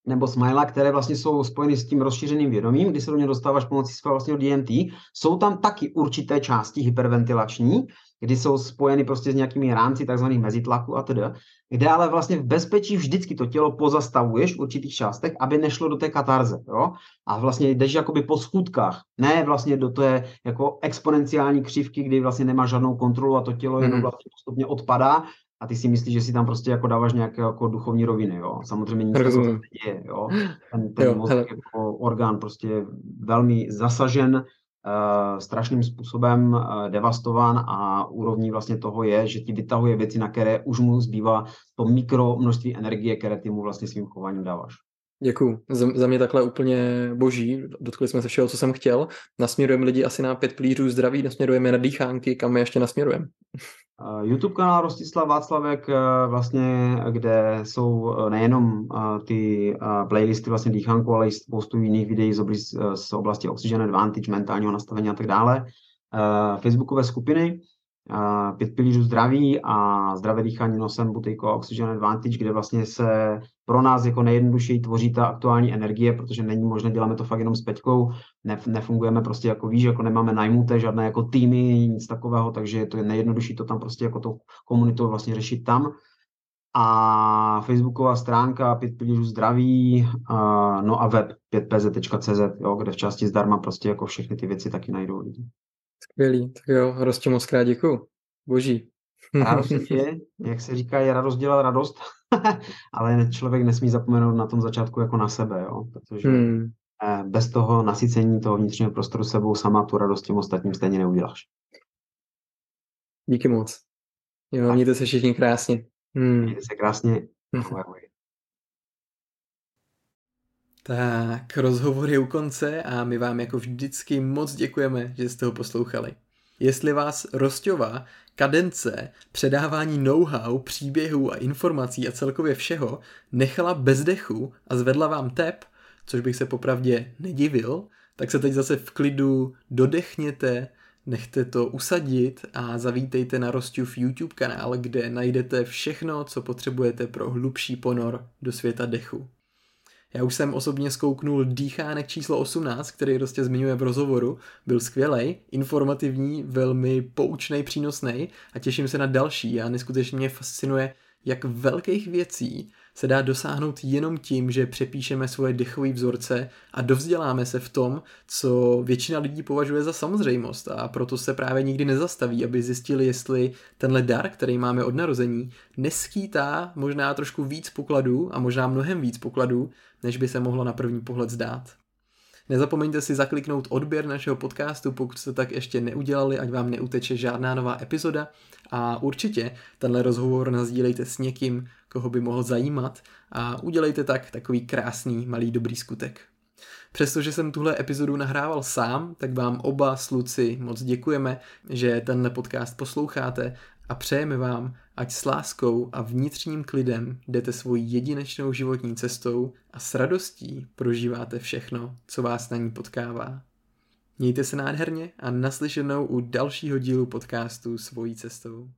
nebo Smila, které vlastně jsou spojeny s tím rozšířeným vědomím, kdy se do něj dostáváš pomocí svého vlastního DMT. Jsou tam taky určité části hyperventilační, kdy jsou spojeny prostě s nějakými rámci takzvaných mezitlaku a tedy, kde ale vlastně v bezpečí vždycky to tělo pozastavuješ v určitých částech, aby nešlo do té katarze, jo? A vlastně jdeš jakoby po schůdkách, ne vlastně do té jako exponenciální křivky, kdy vlastně nemáš žádnou kontrolu a to tělo jenom mhm. vlastně postupně odpadá a ty si myslíš, že si tam prostě jako dáváš nějaké jako duchovní roviny, jo. Samozřejmě nic se děje, jo. Ten, ten jo, mozek jako orgán prostě velmi zasažen strašným způsobem uh, devastován a úrovní vlastně toho je, že ti vytahuje věci, na které už mu zbývá to mikro množství energie, které ty mu vlastně svým chováním dáváš. Děkuju. Za, mě takhle úplně boží. Dotkli jsme se všeho, co jsem chtěl. Nasměrujeme lidi asi na pět plířů zdraví, nasměrujeme na dýchánky, kam my ještě nasměrujeme. YouTube kanál Rostislav Václavek, eh, vlastně, kde jsou eh, nejenom eh, ty playlisty vlastně dýchánku, ale i spoustu jiných videí z oblasti, z oblasti Oxygen Advantage, mentálního nastavení a tak dále. Facebookové skupiny, pět pilířů zdraví a zdravé dýchání nosem Butejko Oxygen Advantage, kde vlastně se pro nás jako nejjednodušeji tvoří ta aktuální energie, protože není možné, děláme to fakt jenom s Peťkou, ne, nefungujeme prostě jako víš, jako nemáme najmuté žádné jako týmy, nic takového, takže to je nejjednodušší to tam prostě jako to komunitou vlastně řešit tam. A facebooková stránka 5 pilířů zdraví, a, no a web 5pz.cz, jo, kde v části zdarma prostě jako všechny ty věci taky najdou lidi. Skvělý, tak jo, Rostě moc krát děkuju. Boží. Radost je, jak se říká, je radost dělat radost, ale člověk nesmí zapomenout na tom začátku jako na sebe, jo, protože hmm. Eh, bez toho nasycení toho vnitřního prostoru sebou sama tu radost těm ostatním stejně neuděláš. Díky moc. Jo, mějte se všichni krásně. Hmm. Mějte se krásně. Tak, rozhovor je u konce a my vám jako vždycky moc děkujeme, že jste ho poslouchali. Jestli vás Rostová kadence, předávání know-how, příběhů a informací a celkově všeho nechala bez dechu a zvedla vám tep, což bych se popravdě nedivil, tak se teď zase v klidu dodechněte, nechte to usadit a zavítejte na Rosťův YouTube kanál, kde najdete všechno, co potřebujete pro hlubší ponor do světa dechu. Já už jsem osobně zkouknul dýchánek číslo 18, který prostě zmiňuje v rozhovoru. Byl skvělý, informativní, velmi poučný, přínosný a těším se na další a neskutečně mě fascinuje, jak velkých věcí se dá dosáhnout jenom tím, že přepíšeme svoje dechové vzorce a dovzděláme se v tom, co většina lidí považuje za samozřejmost a proto se právě nikdy nezastaví, aby zjistili, jestli tenhle dar, který máme od narození, neskýtá možná trošku víc pokladů a možná mnohem víc pokladů, než by se mohlo na první pohled zdát. Nezapomeňte si zakliknout odběr našeho podcastu, pokud jste tak ještě neudělali, ať vám neuteče žádná nová epizoda. A určitě tenhle rozhovor nazdílejte s někým, koho by mohl zajímat a udělejte tak takový krásný malý dobrý skutek. Přestože jsem tuhle epizodu nahrával sám, tak vám oba sluci moc děkujeme, že tenhle podcast posloucháte a přejeme vám, ať s láskou a vnitřním klidem jdete svojí jedinečnou životní cestou a s radostí prožíváte všechno, co vás na ní potkává. Mějte se nádherně a naslyšenou u dalšího dílu podcastu Svojí cestou.